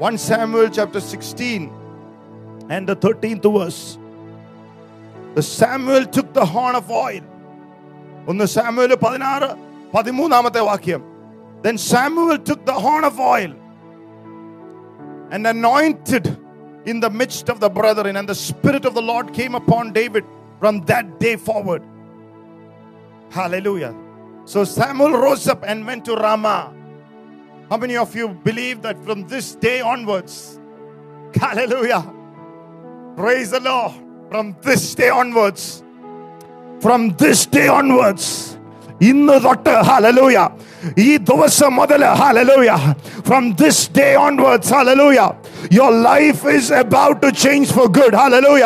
1 Samuel chapter 16 and the 13th verse. The Samuel took the horn of oil. ഒന്ന് Samuel പതിനാറ് പതിമൂന്നാമത്തെ വാക്യം Then Samuel took the horn of oil and anointed in the midst of the brethren, and the Spirit of the Lord came upon David from that day forward. Hallelujah. So Samuel rose up and went to Ramah. How many of you believe that from this day onwards? Hallelujah. Praise the Lord. From this day onwards, from this day onwards, ഇന്ന് തൊട്ട് ഹലലൂയ ഈ ദിവസം മുതൽ hallelujah from this day onwards hallelujah your life is about to change for good hallelujah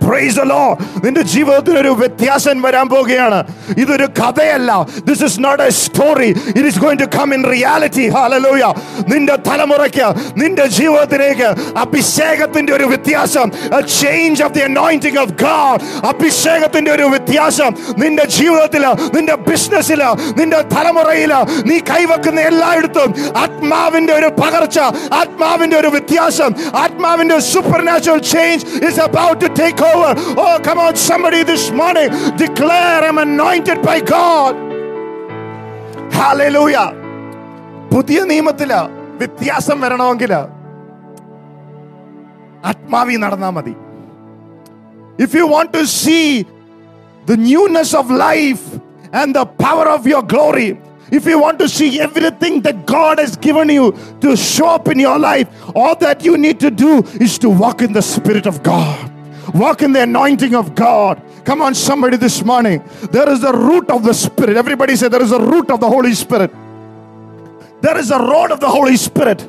praise Lord. നിന്റെ ജീവിതത്തിൽ ഒരു വ്യത്യാസം വരാൻ പോകുകയാണ് ഇതൊരു കഥയല്ല. This is not a story it is going to come in reality hallelujah നിന്റെ തലമുറയ്ക്ക് നിന്റെ ജീവിതത്തിലേക്ക് അഭിഷേകത്തിന്റെ ഒരു വ്യത്യാസം change of the anointing of God അഭിഷേകത്തിന്റെ ഒരു വ്യത്യാസം നിന്റെ ജീവിതത്തിൽ നിന്റെ ബിസിനസ്സിൽ നിന്റെ തലമുറയിൽ നീ കൈവെക്കുന്ന എല്ലായിടത്തും ആത്മാവിന്റെ ഒരു പകർച്ച ആത്മാവിന്റെ ഒരു വ്യത്യാസം ആത്മാവിന്റെ supernatural change is about to take over oh come on somebody this morning declare I'm anointed by God hallelujah പുതിയ നിയമത്തില് വ്യത്യാസം വരണമെങ്കിൽ ആത്മാവി നടന്നാ മതി if you want to see the newness of life and the power of your glory, if you want to see everything that God has given you to show up in your life, all that you need to do is to walk in the Spirit of God. Walk in the anointing of God. Come on, somebody, this morning. There is the root of the Spirit. Everybody say there is a root of the Holy Spirit. There is a road of the Holy Spirit.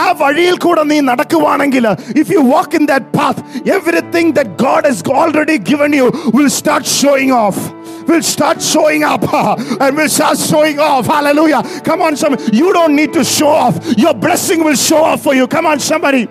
ആ വഴിയിൽ കൂടെ നീ നടക്കുവാണെങ്കിൽ if you walk in that path everything that God has already given you will start showing of will start showing up and will start showing off. Hallelujah. Come on, some you don't need to show off. Your blessing will show off for you. Come on, somebody.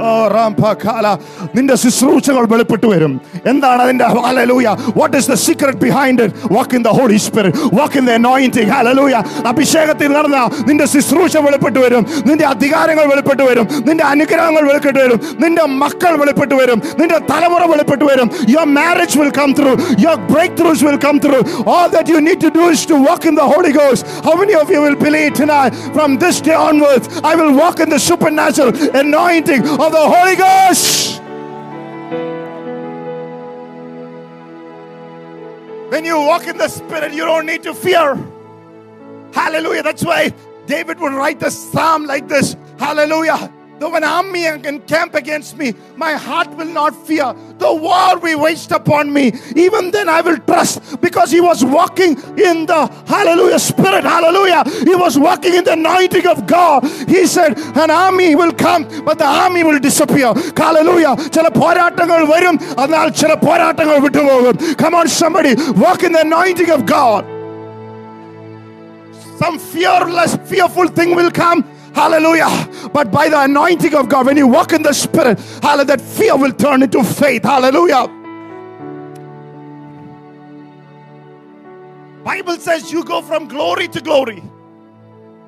Oh, Rampakala. നിന്റെ ശുശ്രൂഷകൾ വെളിപ്പെട്ടു വരും എന്താണ് അതിന്റെ hallelujah what is the secret behind it walk in the Holy Spirit walk in the anointing hallelujah അഭിഷേകത്തിൽ നടന്ന നിന്റെ ശുശ്രൂഷ വെളിപ്പെട്ടു വരും നിന്റെ അധികാരങ്ങൾ വെളിപ്പെട്ടു വരും നിന്റെ അനുഗ്രഹങ്ങൾ വെളിപ്പെട്ടു വരും നിന്റെ മക്കൾ വെളിപ്പെട്ടു വരും നിന്റെ തലമുറ വെളിപ്പെട്ടു വരും your marriage will come through your breakthroughs will come through all that you need to do is to walk in the Holy Ghost. How many of you will believe tonight? From this day onwards, I will walk in the supernatural anointing of the Holy Ghost. When you walk in the Spirit, you don't need to fear. Hallelujah. That's why David would write a psalm like this. Hallelujah. Though an army encamp against me, my heart will not fear. The war we waged upon me, even then I will trust because he was walking in the hallelujah spirit. Hallelujah. He was walking in the anointing of God. He said, An army will come, but the army will disappear. Hallelujah. ചില പോരാട്ടങ്ങൾ വരും എന്നാൽ ചില പോരാട്ടങ്ങൾ വിട്ടുപോകും Come on, somebody, walk in the anointing of God. Some fearless, fearful thing will come. Hallelujah. But by the anointing of God, when you walk in the Spirit, hallelujah, that fear will turn into faith. Hallelujah. Bible says you go from glory to glory,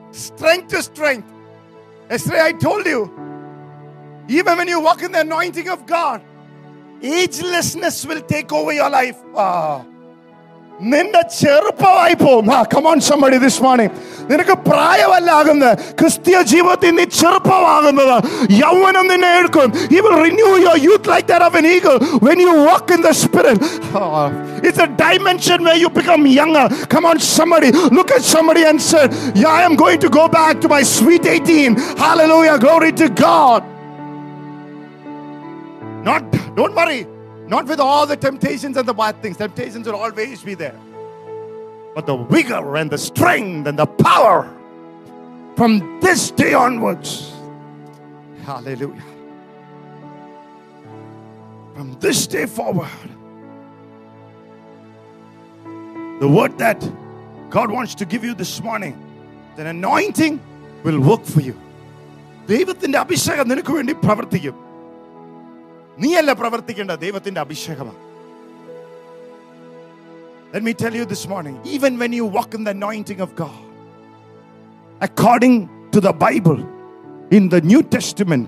strength to strength. Yesterday I told you, even when you walk in the anointing of God, agelessness will take over your life. Ah. നിന്റെ ചെറുപ്പമായി പോകും ആ come on somebody this morning നിനക്ക് പ്രായമല്ല ആകുന്നത് ക്രിസ്തീയ ജീവിതത്തിൽ നീ ചെറുപ്പമാകുന്നത് യൗവനം നിന്നെ എടുക്കും he will renew your youth like that of an eagle when you walk in the spirit Ah, it's a dimension where you become younger come on somebody look at somebody and say yeah I am going to go back to my sweet 18 hallelujah glory to God not don't worry not with all the temptations and the bad things. Temptations will always be there. But the vigor and the strength and the power from this day onwards. Hallelujah. From this day forward. The word that God wants to give you this morning, the anointing will work for you. ദൈവത്തിന്റെ അഭിഷേകം നിനക്ക് വേണ്ടി പ്രവർത്തിക്കും നീയല്ല പ്രവർത്തിക്കേണ്ട ദൈവത്തിന്റെ അഭിഷേകമാണ് Let me tell you this morning, even when you walk in the anointing of God, according to the Bible, in the New Testament,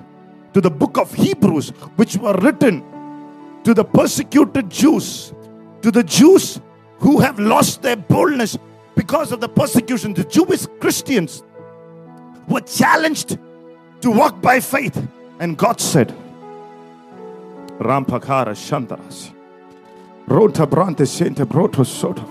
to the book of Hebrews, which were written to the persecuted Jews, to the Jews who have lost their boldness because of the persecution, the Jewish Christians were challenged to walk by faith. And God said, Rampakara Shantaras, Rota Brante Sente Broto Soto.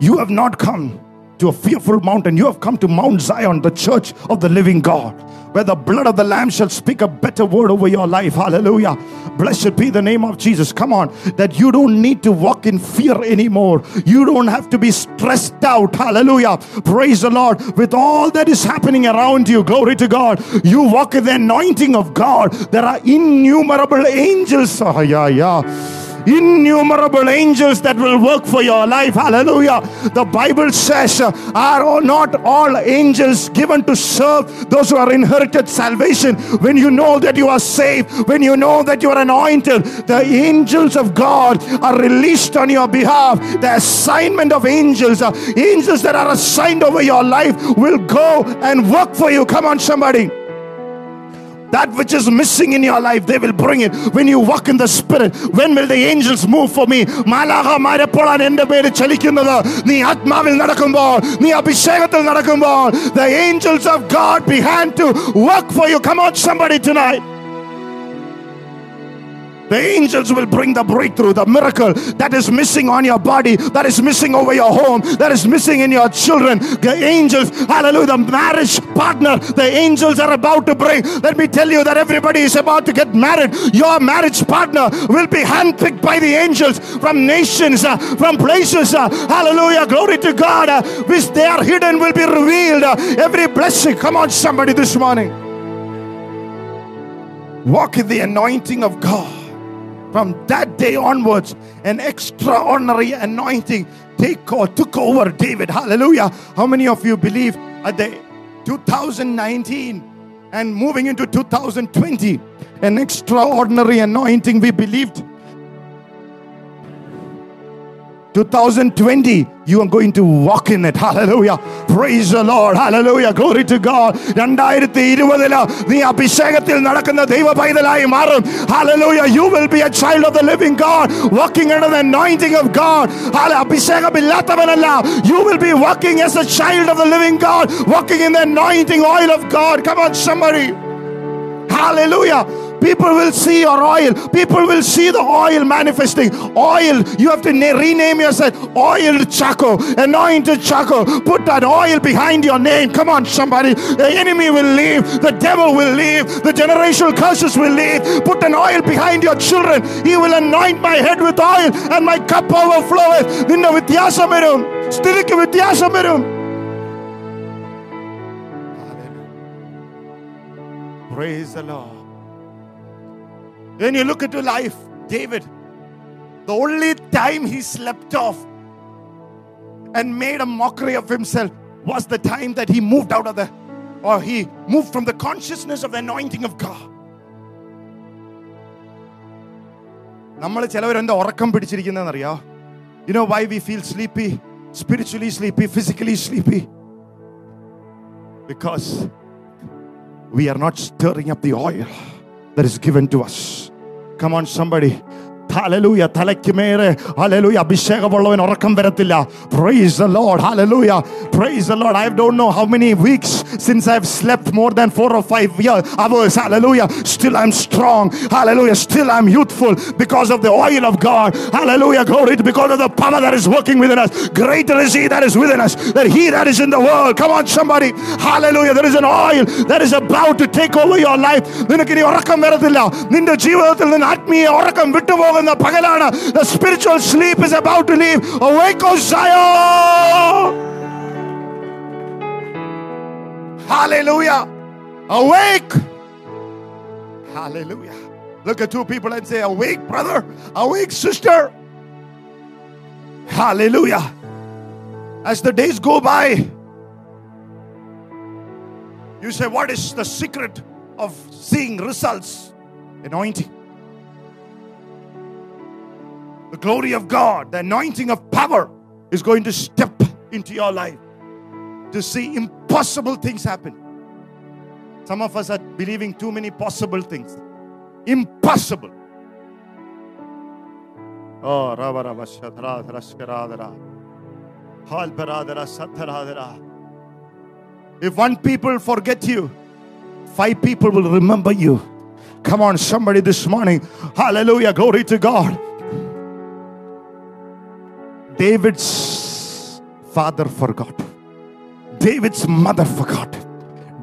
You have not come to a fearful mountain. You have come to Mount Zion, the church of the living God, where the blood of the Lamb shall speak a better word over your life. Hallelujah. Blessed be the name of Jesus. Come on, that you don't need to walk in fear anymore. You don't have to be stressed out. Hallelujah. Praise the Lord. With all that is happening around you, glory to God. You walk in the anointing of God. There are innumerable angels. Oh, yeah, yeah innumerable angels that will work for your life. Hallelujah. The Bible says, uh, Are not all angels given to serve those who are inherited salvation? When you know that you are saved, when you know that you are anointed, the angels of God are released on your behalf. The assignment of angels, uh, angels that are assigned over your life, will go and work for you. Come on, somebody. That which is missing in your life, they will bring it. When you walk in the spirit, when will the angels move for me? മാലാഹമാരെപ്പോഴാണ് എൻ്റെ പേര് ചലിക്കുന്നത് നീ ആത്മാവിൽ നടക്കുമ്പോൾ നീ അഭിഷേകത്തിൽ നടക്കുമ്പോൾ the angels of God began to work for you. Come on, somebody tonight. the angels will bring the breakthrough, the miracle that is missing on your body, that is missing over your home, that is missing in your children. The angels, hallelujah, the marriage partner, the angels are about to bring. Let me tell you that everybody is about to get married. Your marriage partner will be handpicked by the angels from nations, uh, from places. uh, hallelujah, glory to God, uh, which they are hidden will be revealed. Every blessing. Come on, somebody, this morning. Walk in the anointing of God from that day onwards, an extraordinary anointing take or took over David. Hallelujah. How many of you believe at the 2019 and moving into 2020, an extraordinary anointing we believed 2020, you are going to walk in it. Hallelujah. Praise the Lord. Hallelujah. Glory to God. രണ്ടായിരത്തി ഇരുപതില് നീ അഭിഷേകത്തിൽ നടക്കുന്ന ദൈവ പൈതലായി മാറും Hallelujah. You will be a child of the living God, walking under the anointing of God. Hallelujah. അഭിഷേകമില്ലാത്തവനല്ല. You will be walking as a child of the living God, walking in the anointing oil of God. Come on, somebody. Hallelujah. People will see your oil. People will see the oil manifesting. Oil, you have to na- rename yourself oiled Chaco, anointed Chaco. Put that oil behind your name. Come on, somebody. The enemy will leave. The devil will leave. The generational curses will leave. Put an oil behind your children. He will anoint my head with oil and my cup overfloweth. നിന്റെ വ്യത്യാസം വരും സ്ഥിതിക്ക് വ്യത്യാസം വരും Praise the Lord. When you look into life, David, the only time he slept off and made a mockery of himself was the time that he moved out of the, or he moved from the consciousness of the anointing of God. നമ്മൾ ചിലവരെന്താ ഉറക്കം പിടിച്ചിരിക്കുന്നതെന്നറിയോ you know why we feel sleepy spiritually sleepy physically sleepy because we are not stirring up the oil that is given to us. Come on, somebody. Hallelujah. തലയ്ക്ക് മേലെ hallelujah അഭിഷേകമുള്ളവൻ ഉറക്കം വരത്തില്ല praise the lord hallelujah praise the lord i don't know how many weeks since i've slept more than 4 or 5 years hours hallelujah still i'm strong hallelujah still i'm youthful because of the oil of god hallelujah glory because of the power that is working within us greater is he that is within us than he that is in the world come on somebody hallelujah there is an oil that is about to take over your life നിനക്ക് ഇനി ഉറക്കം വരത്തില്ല നിന്റെ ജീവിതത്തിൽ നിന്ന് ആത്മീയ ഉറക്കം വിട്ടുപോകുന്ന പകലാണ് the spiritual sleep is about to leave awake O Zion hallelujah awake hallelujah look at two people and say awake brother awake sister hallelujah as the days go by you say, What is the secret of seeing results? Anointing. The glory of God, the anointing of power is going to step into your life to see impossible things happen. Some of us are believing too many possible things. Impossible. Oh, Rava Rava Shadra Rashkaradara. Hal Sataradara. If one people forget you, five people will remember you. Come on, somebody this morning. Hallelujah. Glory to God. David's father forgot. David's mother forgot.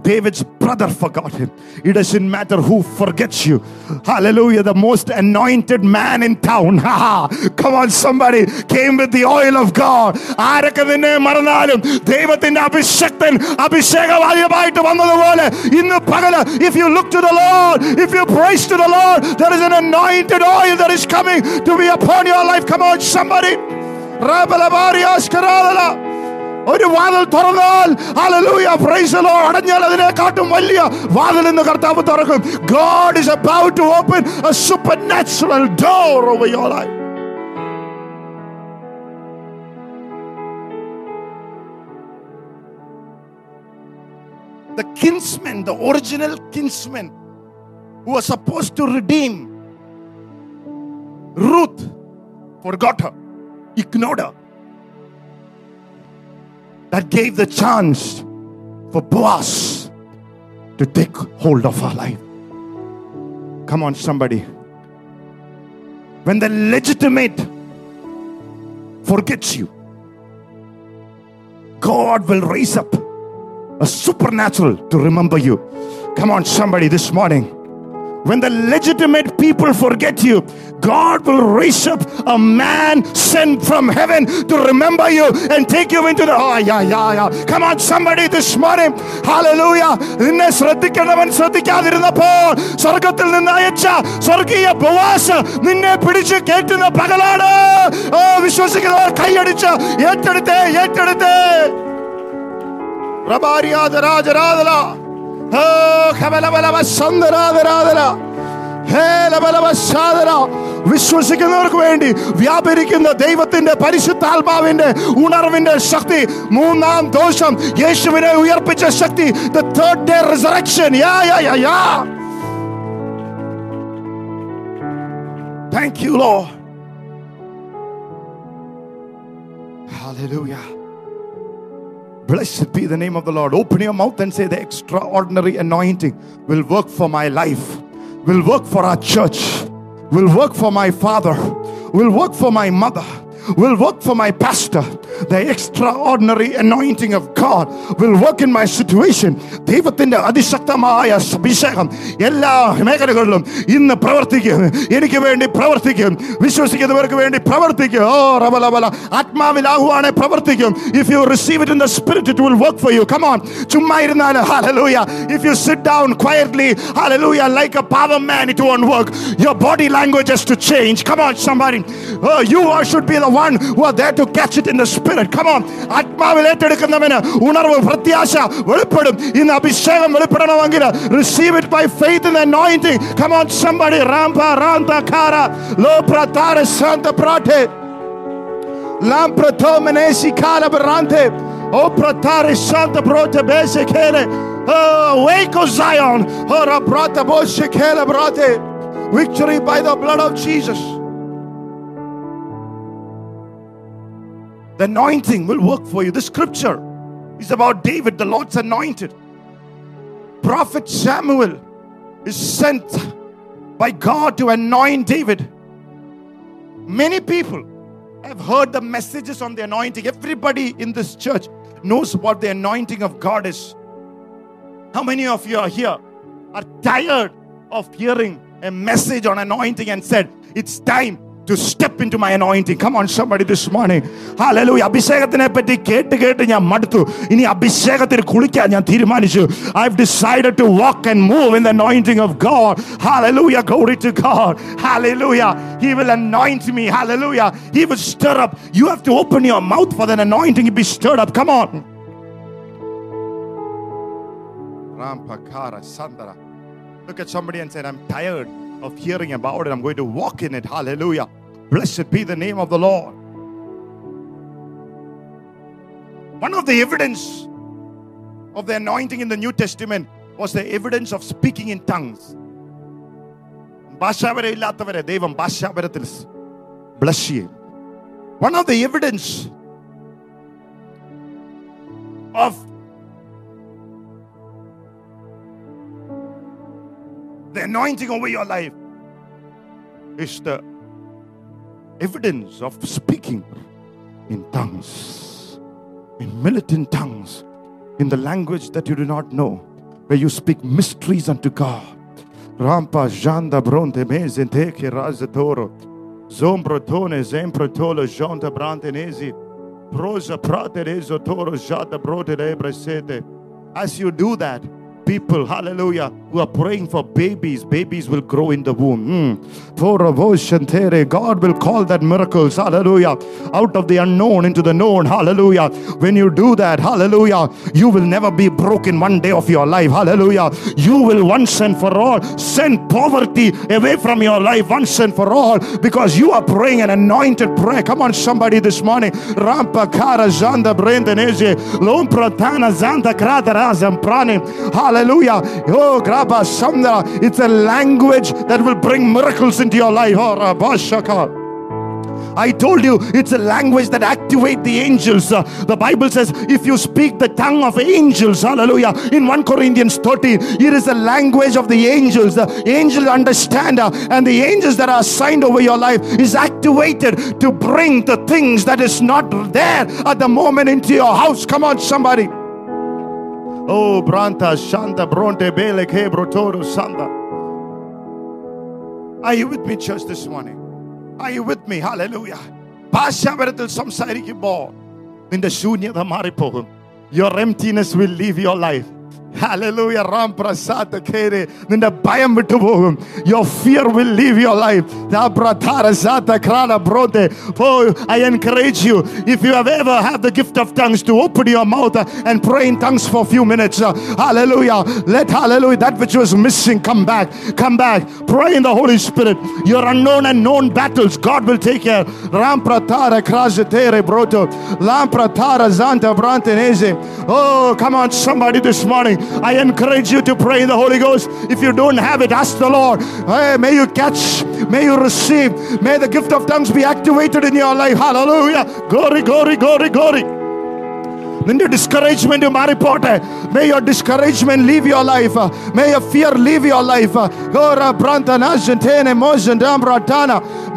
David's brother forgot him. It doesn't matter who forgets you. Hallelujah. The most anointed man in town. Ha, ha. Come on, somebody came with the oil of God. ആരൊക്കെ നിന്നെ മറന്നാലും ദൈവത്തിന്റെ അഭിഷക്തൻ അഭിഷേകവാദിയമായിട്ട് വന്നതുപോലെ ഇന്ന് പകല് if you look to the Lord, if you praise to the Lord, there is an anointed oil that is coming to be upon your life. Come on, somebody. റാബലബാരിയാസ്കരാദല. ഒരു വാതിൽ തുറന്നാൽ ഹല്ലേലൂയ പ്രൈസ് ദി ലോർഡ് അടഞ്ഞാൽ അതിനെക്കാട്ടും വലിയ വാതിൽ ഇന്ന് കർത്താവ് തുറക്കും God is about to open a supernatural door over your life the kinsmen the original kinsmen who were supposed to redeem Ruth forgot her ignored her that gave the chance for Boaz to take hold of our life. Come on, somebody. When the legitimate forgets you, God will raise up a supernatural to remember you. Come on, somebody, this morning. When the legitimate people forget you, God will raise up a man sent from heaven to remember you and take you into the. Oh, yeah, yeah, yeah. Come on, somebody this morning. Hallelujah. നിന്നെ ശ്രദ്ധിക്കണവൻ ശ്രദ്ധിക്കാതിരുന്നപ്പോൾ സ്വർഗത്തിൽ നിന്ന് അയച്ച സ്വർഗീയ ബവാസ നിന്നെ പിടിച്ച് കേട്ടുന്ന പകലാണ് ഓ വിശ്വസിക്കുന്നവർ കൈയടിച്ച് ഏറ്റെടുത്തേ ഏറ്റെടുത്തേ പ്രഭാരിയാദരാജരാദല ഓ കമലബലവ സന്ദരാദരാദല ഹേലബലവശാദര. വിശ്വസിക്കുന്നവർക്ക് വേണ്ടി വ്യാപരിക്കുന്ന ദൈവത്തിന്റെ പരിശുദ്ധാത്മാവിന്റെ ഉണർവിന്റെ ശക്തി മൂന്നാം ദോഷം യേശുവിനെ ഉയർപ്പിച്ച ശക്തി ദ തേർഡ് ഡേ റിസറക്ഷൻ യാ യാ യാ യാ thank you Lord Hallelujah. Blessed be the name of the Lord. Open your mouth and say, The extraordinary anointing will work for my life, will work for our church, will work for my father, will work for my mother, will work for my pastor The extraordinary anointing of God will work in my situation. ദൈവത്തിന്റെ അതിശക്തമായ അഭിഷേകം എല്ലാ മേഖലകളിലും ഇന്ന് പ്രവർത്തിക്കും എനിക്ക് വേണ്ടി പ്രവർത്തിക്കും വിശ്വസിക്കുന്നവർക്ക് വേണ്ടി പ്രവർത്തിക്കും ഓ റബലബല ആത്മാവിലാകുവാണെ പ്രവർത്തിക്കും if you receive it in the spirit it will work for you come on ചുമ്മാ ഇരുന്നാൽ hallelujah if you sit down quietly hallelujah like a power man it won't work your body language has to change come on somebody oh, you are should be the one who are there to catch it in the spirit come on ആത്മാവിൽ ഏറ്റെടുക്കുന്നവന് ഉണർവ് പ്രത്യാശ വെളിപ്പെടും ഇന്ന് അഭിഷേകം വെളിപ്പെടണമെങ്കിൽ receive it by faith in anointing come on somebody rampa ranta kara lo pratare santa prate Lamprato menesi kala berante. O pratare santa prote bese kele. Oh, wake O Zion. Oh, rabrata boshe kele brate. Victory by the blood of Jesus. The anointing will work for you. The scripture is about David, the Lord's anointed. Prophet Samuel is sent by God to anoint David. Many people have heard the messages on the anointing. Everybody in this church knows what the anointing of God is. How many of you are here are tired of hearing a message on anointing and said, It's time to step into my anointing? Come on, somebody this morning. Hallelujah. അഭിഷേകത്തിനെ പറ്റി കേട്ട് കേട്ട് ഞാൻ മടുത്തു ഇനി അഭിഷേകത്തിൽ കുളിക്കാൻ ഞാൻ തീരുമാനിച്ചു I've decided to walk and move in the anointing of God. Hallelujah. Glory to God. Hallelujah. He will anoint me. Hallelujah. He will stir up. You have to open your mouth for that anointing to be stirred up. Come on. Rampakara Sandara. Look at somebody and say, I'm tired of hearing about it. I'm going to walk in it. Hallelujah. Blessed be the name of the Lord. One of the evidence of the anointing in the New Testament was the evidence of speaking in tongues. ഭാഷാപരം ഇല്ലാത്തവരെ ദൈവം ഭാഷാപരത്തിൽ bless ചെയ്യും one of the evidence of the anointing over your life is the evidence of speaking in tongues, in militant tongues, in the language that you do not know, where you speak mysteries unto God. Rampa janda bronte mezente che razatoro. Zombrotone zemprotolo jonta brantenesi. Prosa praterezo toro jada brote lebresete. As you do that, people, hallelujah, who are praying for babies, babies will grow in the womb. Mm. For there, God will call that miracles, hallelujah, out of the unknown into the known, hallelujah. When you do that, hallelujah, you will never be broken one day of your life, hallelujah. You will once and for all send poverty away from your life once and for all because you are praying an anointed prayer. Come on, somebody this morning. Rampa kara zanda brendeneze, lompratana zanda prane. Hallelujah. Oh, graba samna. It's a language that will bring miracles into your life. Oh, rabashaka. I told you it's a language that activate the angels. Uh, the Bible says if you speak the tongue of angels, hallelujah. In 1 Corinthians 13, it is the language of the angels. The angels understand uh, and the angels that are assigned over your life is activated to bring the things that is not there at the moment into your house. Come on, somebody. Oh, Branta, Shanta, Bronte, Bele, Kebrotoro, Santa. Are you with me, church, this morning? Are you with me? Hallelujah. ഭാഷാപരത്തിൽ സംസാരിക്കുമ്പോൾ നിന്റെ ശൂന്യത മാറിപ്പോകും your emptiness will leave your life Hallelujah. Ram Prasad Kere. നിന്റെ ഭയം വിട്ടുപോകും Your fear will leave your life. Da Bratara Zata Krana Brote. Oh, I encourage you. If you have ever had the gift of tongues to open your mouth uh, and pray in tongues for a few minutes. uh, Hallelujah. Let hallelujah. That which was missing come back. Come back. Pray in the Holy Spirit. Your unknown and known battles, God will take care. Ram Pratara Krajatere Broto. Lam Pratara Zanta Brantenese. Oh, come on, somebody this morning. I encourage you to pray in the Holy Ghost. If you don't have it, ask the Lord. Hey, may you catch, may you receive, may the gift of tongues be activated in your life. Hallelujah. Glory, glory, glory, glory. നിന്റെ discouragement മാറിപ്പോട്ടെ may your discouragement leave your life may your fear leave your life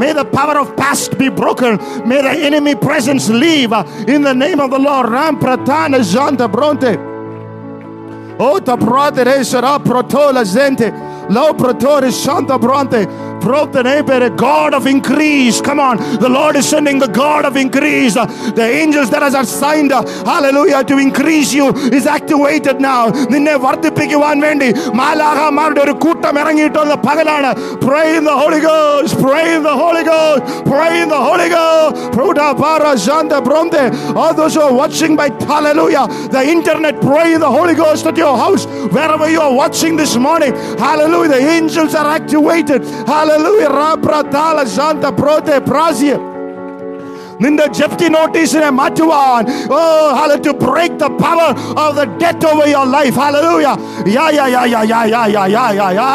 May the power of past be broken. May the enemy presence leave in the name of the Lord. Ram Pratana Janta Bronte. Oh, o ta pradere sera ah, protola gente. Lau protore shanta brante Santa Bronte. Prote nebere, God of increase. Come on. The Lord is sending the God of increase. The angels that are assigned, hallelujah, to increase you is activated now. നിന്നെ വർദ്ധിപ്പിക്കുവാൻ വേണ്ടി മാലാഹമാരുടെ ഒരു കൂട്ടം ഇറങ്ങിയിട്ടുള്ള പകലാണ് pray in the Holy Ghost pray in the Holy Ghost pray in the Holy Ghost Pruda para janta bronte all those who are watching by hallelujah the internet pray in the Holy Ghost at your house wherever you are watching this morning hallelujah the angels are activated hallelujah rapratala janta prote prasia നിന്റെ ജപ്തി നോട്ടീസിനെ മാറ്റുവാൻ ഓ Hala to break the power of the death over your life hallelujah yeah yeah yeah yeah yeah yeah yeah yeah yeah yeah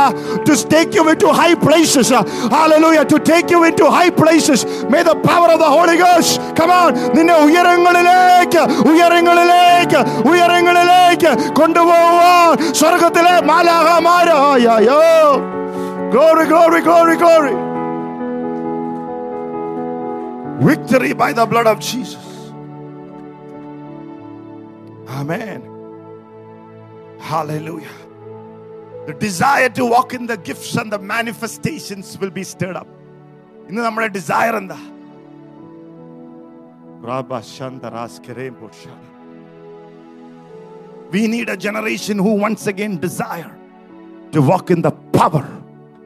to take you into high places hallelujah to take you into high places may the power of the holy ghost come on നിന്നെ ഉയരങ്ങളിലേക്ക് ഉയരങ്ങളിലേക്ക് ഉയരങ്ങളിലേക്ക് കൊണ്ടുപോവാൻ സ്വർഗ്ഗത്തിലെ മാലാഹമാരോ യാ യോ Glory, glory, glory, glory. Victory by the blood of Jesus. Amen. Hallelujah. The desire to walk in the gifts and the manifestations will be stirred up. ഇന്ന് നമ്മുടെ desire എന്താ We need a generation who once again desire to walk in the power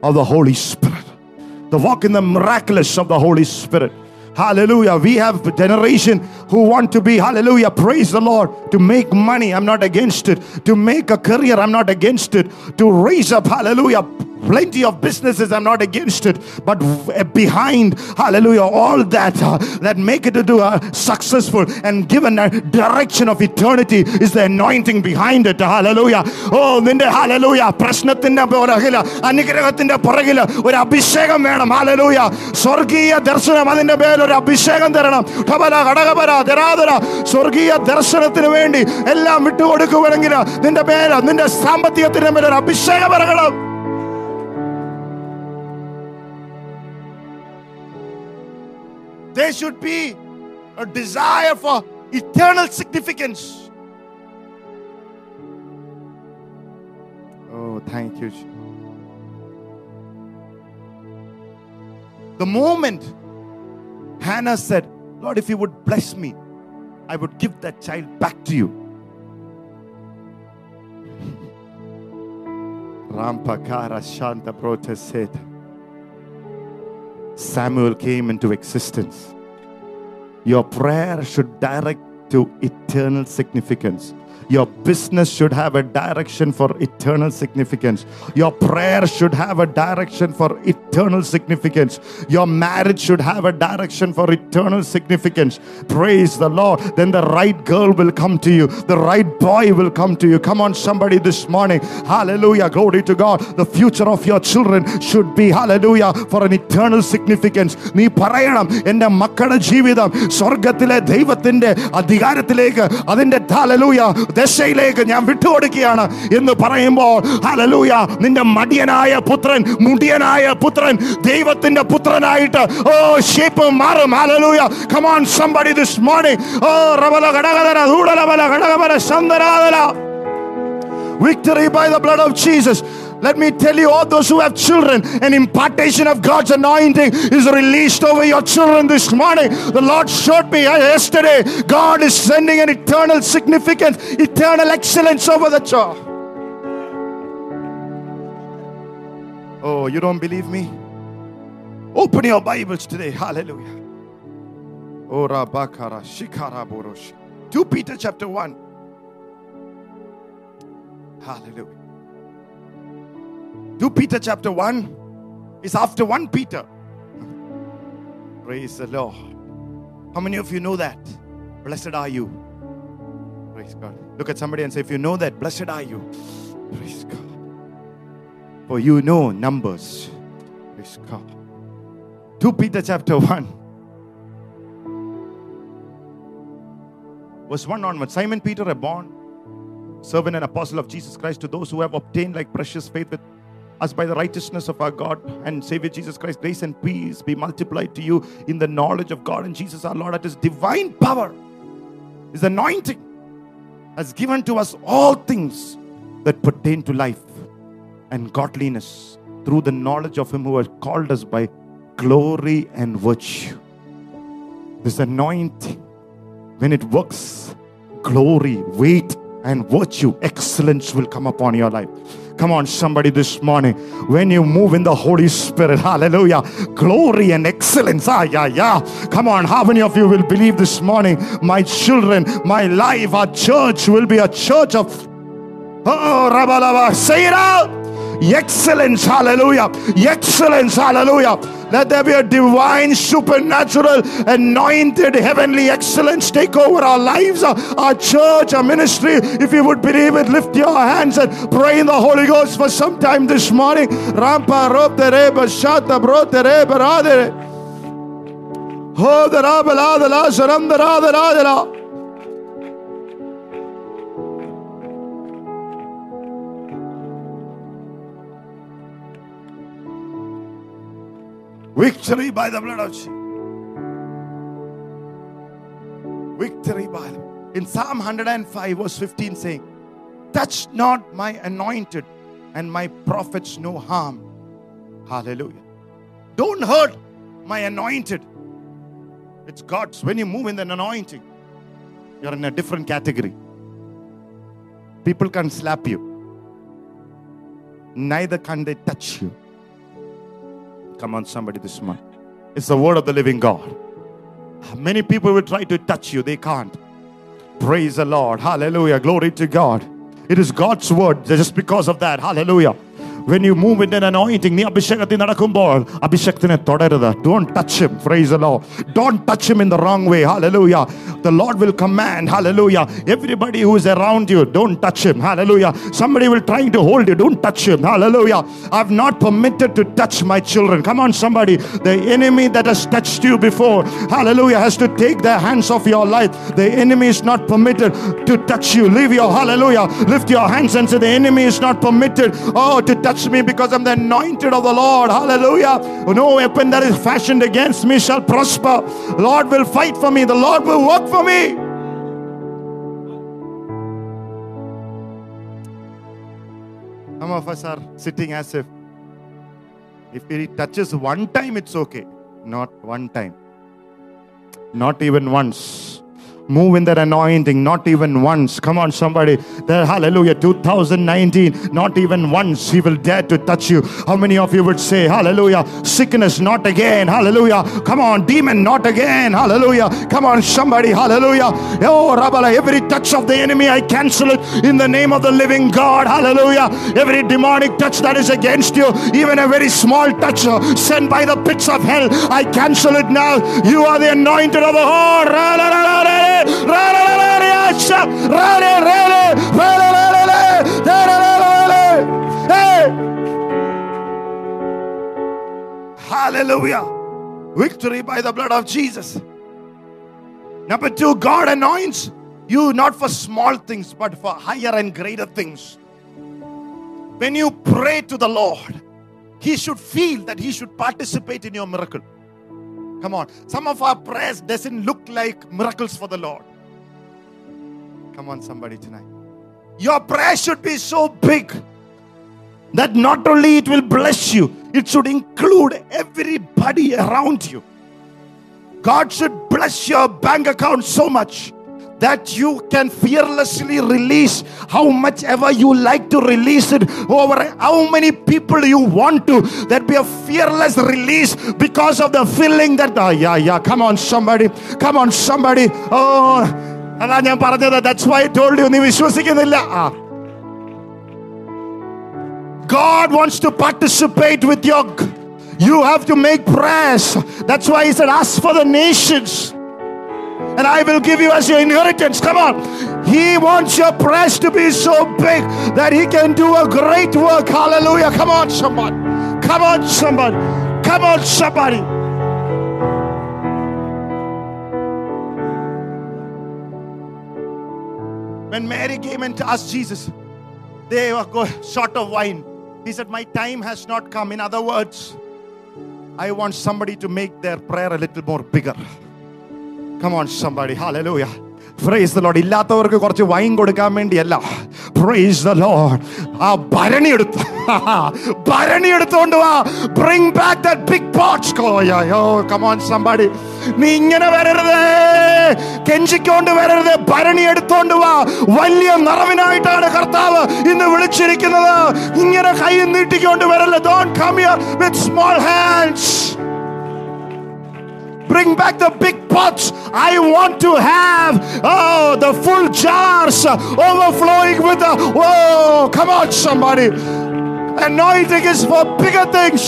of the Holy Spirit, to walk in the miraculous of the Holy Spirit. Hallelujah. We have generation who want to be, hallelujah, praise the Lord, to make money. I'm not against it. To make a career. I'm not against it. To raise up, hallelujah, plenty of businesses. I'm not against it. But w- behind, hallelujah, all that uh, that make it to do uh, successful and given a direction of eternity is the anointing behind it. Hallelujah. Oh, നിന്റെ hallelujah പ്രശ്നത്തിന്റെ പുറകില് അനുഗ്രഹത്തിന്റെ പുറകില് ഒരു അഭിഷേകം വേണം hallelujah സ്വർഗീയ ദർശനം അതിന്റെ മേൽ ഒരു അഭിഷേകം തരണം ഠബല ഘടകപര ധരാധര സ്വർഗീയ ദർശനത്തിന് വേണ്ടി എല്ലാം വിട്ടുകൊടുക്കുവാണെങ്കിൽ നിന്റെ മേൽ നിന്റെ സാമ്പത്തികത്തിന്റെ മേൽ ഒരു അഭിഷേകം ഇറങ്ങണം There should be a desire for eternal significance. Oh, thank you. The moment Hannah said, Lord, if you would bless me, I would give that child back to you. Rampakara Shanta said, Samuel came into existence. Your prayer should direct to eternal significance. Your business should have a direction for eternal significance. Your prayer should have a direction for eternal significance. Your marriage should have a direction for eternal significance. Praise the Lord. Then the right girl will come to you, the right boy will come to you. Come on, somebody, this morning. Hallelujah. Glory to God. The future of your children should be, hallelujah, for an eternal significance. നീ പറയണം എൻ്റെ മക്കളുടെ ജീവിതം സ്വർഗത്തിലെ ദൈവത്തിന്റെ അധികാരത്തിലേക്ക് അതിന്റെ ഹലലൂയ ദശയിലേക്ക് ഞാൻ വിട്ടുകൊടുക്കുകയാണ് എന്ന് പറയുമ്പോൾ ഹലലൂയ നിന്റെ മടിയനായ പുത്രൻ മുടിയനായ പുത്രൻ ദൈവത്തിന്റെ പുത്രനായിട്ട് ഓ ഷേപ്പ് മാറും. Hallelujah come on somebody this morning oh റബല ഘടകതര ധൂടലബല ഘടകബല സന്തരാധര victory by the blood of Jesus. Let me tell you, all those who have children, an impartation of God's anointing is released over your children this morning. The Lord showed me uh, yesterday, God is sending an eternal significance, eternal excellence over the child. Oh, you don't believe me? Open your Bibles today. Hallelujah. Oh, Rabakara, Shikara Borosh. 2 Peter chapter 1. Hallelujah. 2 Peter chapter 1 is after 1 Peter. Praise the Lord. How many of you know that? Blessed are you. Praise God. Look at somebody and say, if you know that, blessed are you. Praise God. For you know numbers. Praise God. 2 Peter chapter 1. Verse 1 onward. Simon Peter, a born servant and apostle of Jesus Christ, to those who have obtained like precious faith with us by the righteousness of our God and Savior Jesus Christ, grace and peace be multiplied to you in the knowledge of God and Jesus our Lord at His divine power, His anointing has given to us all things that pertain to life and godliness through the knowledge of Him who has called us by glory and virtue. This anointing, when it works, glory, weight, and virtue, excellence will come upon your life. Come on, somebody, this morning. When you move in the Holy Spirit, hallelujah, glory and excellence. Ah, yeah, yeah. Come on, how many of you will believe this morning? My children, my life, our church will be a church of Oh, Rabalaba. Say it out. Excellence, hallelujah. Excellence, hallelujah. Let there be a divine, supernatural, anointed, heavenly excellence take over our lives, our, our church, our ministry. If you would believe it, lift your hands and pray in the Holy Ghost for some time this morning. Rampa rob the reba shata bro the reba. Ho the rabala the la the the ra the la. Victory by the blood of Jesus. Victory by the in Psalm 105, verse 15, saying, Touch not my anointed, and my prophets no harm. Hallelujah. Don't hurt my anointed. It's God's. When you move in an anointing, you're in a different category. People can slap you, neither can they touch you. Come on, somebody this morning. It's the word of the living God. Many people will try to touch you, they can't. Praise the Lord. Hallelujah. Glory to God. It is God's word just because of that. Hallelujah when you move in an anointing നീ അഭിഷേകത്തിൽ നടക്കുമ്പോൾ അഭിഷേകത്തിനെ തുടരുത് don't touch him praise the lord don't touch him in the wrong way hallelujah the lord will command hallelujah everybody who is around you don't touch him hallelujah somebody will trying to hold you don't touch him hallelujah i've not permitted to touch my children come on somebody the enemy that has touched you before hallelujah has to take their hands off your life the enemy is not permitted to touch you leave your hallelujah lift your hands and say the enemy is not permitted oh to touch me because i'm the anointed of the lord. Hallelujah. No weapon that is fashioned against me shall prosper. Lord will fight for me. The lord will work for me. Some of us are sitting as if if he touches one time it's okay. Not one time. Not even once Move in that anointing, not even once. Come on, somebody. There, hallelujah. 2019, not even once he will dare to touch you. How many of you would say, Hallelujah? Sickness, not again. Hallelujah. Come on, demon, not again. Hallelujah. Come on, somebody. Hallelujah. Oh, Rabala, every touch of the enemy, I cancel it in the name of the living God. Hallelujah. Every demonic touch that is against you, even a very small touch uh, sent by the pits of hell, I cancel it now. You are the anointed of the Lord. Hallelujah. Victory by the blood of Jesus. Number two, God anoints you not for small things, but for higher and greater things. When you pray to the Lord, He should feel that He should participate in your miracle. Come on. Some of our prayers doesn't look like miracles for the Lord. Come on, somebody tonight. Your prayer should be so big that not only it will bless you, it should include everybody around you. God should bless your bank account so much that you can fearlessly release how much ever you like to release it over how many people you want to that be a fearless release because of the feeling that ah, yeah yeah come on somebody come on somebody oh അതാ ഞാൻ പറഞ്ഞത് that's Y told you നീ വിശ്വസിക്കുന്നില്ല ആ God wants to participate with your. You have to make prayers. That's why He said, Ask for the nations, and I will give you as your inheritance. Come on. He wants your press to be so big that He can do a great work. Hallelujah. Come on, somebody. Come on, somebody. Come on, somebody. When Mary came and asked Jesus, they were short of wine. He said, My time has not come. In other words, I want somebody to make their prayer a little more bigger. Hallelujah. Praise the Lord. ഇല്ലാത്തവർക്ക് കുറച്ച് wine കൊടുക്കാൻ വേണ്ടിയല്ല. Price the load ആ ഭരണി എടുത്തു. ഭരണി എടുത്തോണ്ട് വാ. Bring back that big pots yo come on somebody നീ ഇങ്ങനെ വരരുത്. കെഞ്ചിക്കൊണ്ട് വരരുത്. ഭരണി എടുത്തോണ്ട് വാ. വലിയ നിറവിനായിട്ടാണ് കർത്താവ് ഇന്ന് വിളിച്ചിരിക്കുന്നത്. ഇങ്ങനെ കൈ നീട്ടിക്കൊണ്ട് വരല്ല? Don't come here with small hands Bring back the big pots. I want to have oh the full jars overflowing with the oh come on somebody. Anointing is for bigger things.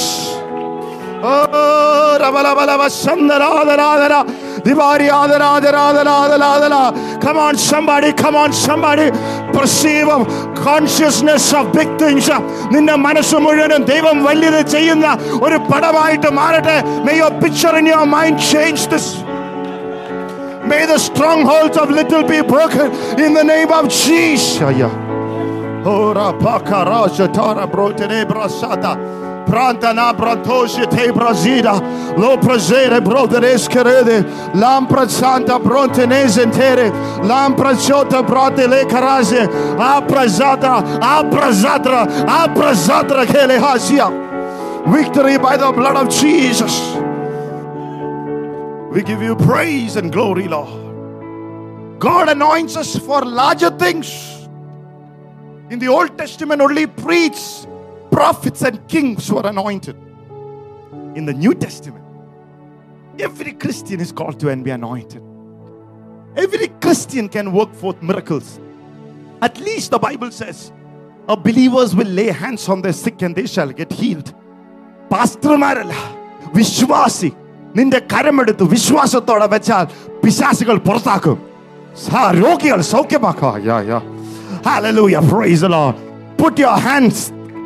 Oh, rabalabalaba, sandaradharadhara, divariyadharadharadharadharadhara. Come on, somebody, come on, somebody. Perceive of consciousness of big things. നിന്റെ മനസ്സ് മുഴുവനും ദൈവം വലിയത് ചെയ്യുന്ന ഒരു പടമായിട്ട് മാറട്ടെ May your picture in your mind change this. May the strongholds of little be broken in the name of Jesus. Ora pakaraja tara brotene brasata. Pranta na bratoshi te brazida. Lo prasere broteres kerede. Lampra santa brontenese entere. Lampra chota brote le caraze. Aprazatra, aprazatra, aprazatra kele hasia. Victory by the blood of Jesus. We give you praise and glory, Lord. God anoints us for larger things. In the Old Testament, only priests, prophets, and kings were anointed. In the New Testament, every Christian is called to and be anointed. Every Christian can work forth miracles. At least the Bible says uh, believers will lay hands on the sick and they shall get healed. പാസ്റ്റർമാരല്ല വിശ്വാസി നിന്റെ കരമെടുത്ത് വിശ്വാസത്തോടെ വെച്ചാൽ പിശാസുകൾ പുറത്താക്കും സാ- രോഗികൾ സൗഖ്യമാക്കുക Yeah, yeah. Hallelujah. Praise the Lord. Put your hands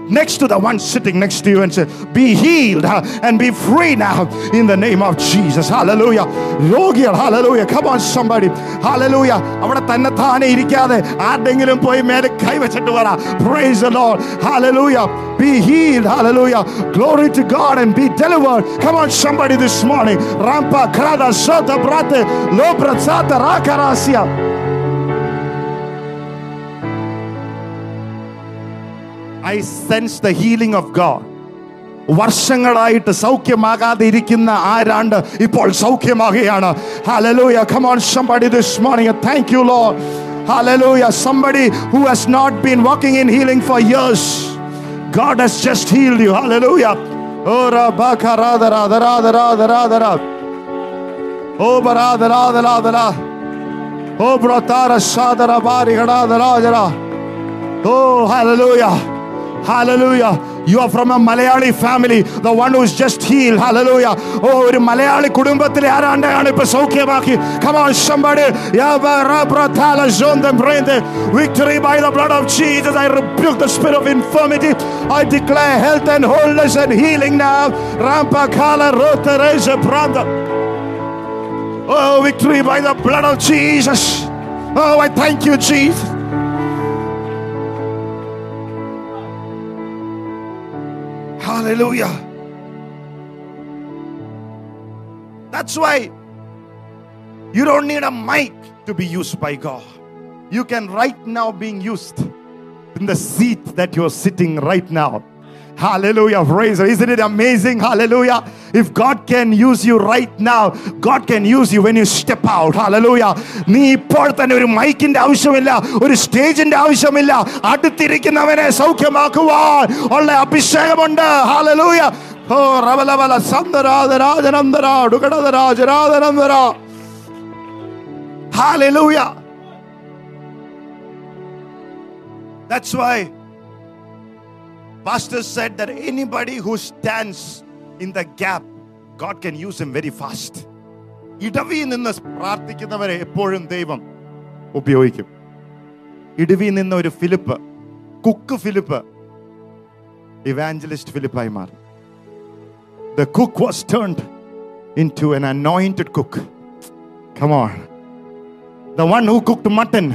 next to the one sitting next to you and say, Be healed uh, and be free now in the name of Jesus. Hallelujah. രോഗികൾ Hallelujah. Come on, somebody. Hallelujah. അവിടെ തന്നെ താനെ ഇരിക്കാതെ ആരുടെങ്കിലും പോയി മേലെ കൈവച്ചിട്ട് പറ Praise the Lord. Hallelujah. Be healed. Hallelujah. Glory to God and be delivered. Come on, somebody this morning. Rampa, Krada, Sota, Brate, Lobra, Zata, Rakarasia. I sense the healing of God വർഷങ്ങളായിട്ട് സൗഖ്യമാകാതെ ഇരിക്കുന്ന ആരാണ്ട് ഇപ്പോൾ സൗഖ്യമാകുകയാണ് hallelujah come on somebody this morning thank you Lord hallelujah somebody who has not been walking in healing for years God has just healed you. Hallelujah. Oh, Rabaka, Radha, Radha, Radha, Radha, Radha, Radha. Oh, Barada, Radha, Radha, Radha. Oh, Bratara, Shadara, Bari, Radha, Radha, Oh, hallelujah. Hallelujah. You are from a Malayali family, the one who is just healed. Hallelujah. Oh, ഒരു മലയാളി കുടുംബത്തിലെ ആരാണ്ടാണ് ഇപ്പൊ സൗഖ്യമാക്കി Come on, somebody. Victory by the blood of Jesus. I rebuke the spirit of infirmity. I declare health and wholeness and healing now. Rampa kala rota reza pranda. Oh, victory by the blood of Jesus. Oh, I thank you, Jesus. Hallelujah. That's why you don't need a mic to be used by God. You can right now being used in the seat that you're sitting right now. Hallelujah. Praise. the- Isn't it amazing? Hallelujah. If God can use you right now, God can use you when you step out. Hallelujah. നീ ഇപ്പോൾ തന്നെ ഒരു മൈക്കിന്റെ ആവശ്യമില്ല ഒരു സ്റ്റേജിന്റെ ആവശ്യമില്ല അടുത്തിരിക്കുന്നവനെ സൗഖ്യമാക്കുവാൻ ഉള്ള അഭിഷേകമുണ്ട് hallelujah oh റവലവല സന്ദരാജരാജനന്ദര ഡുകടതരാജരാജനന്ദര hallelujah That's why Pastor said that anybody who stands in the gap, God can use him very fast. ഇടവി നിന്ന് പ്രാർത്ഥിക്കുന്നവരെ എപ്പോഴും ദൈവം ഉപയോഗിക്കും ഇടവി നിന്ന് ഒരു ഫിലിപ്പ് കുക്ക് ഫിലിപ്പ് ഇവാഞ്ചലിസ്റ്റ് ഫിലിപ്പായി മാറി The cook was turned into an anointed cook. Come on. The one who cooked mutton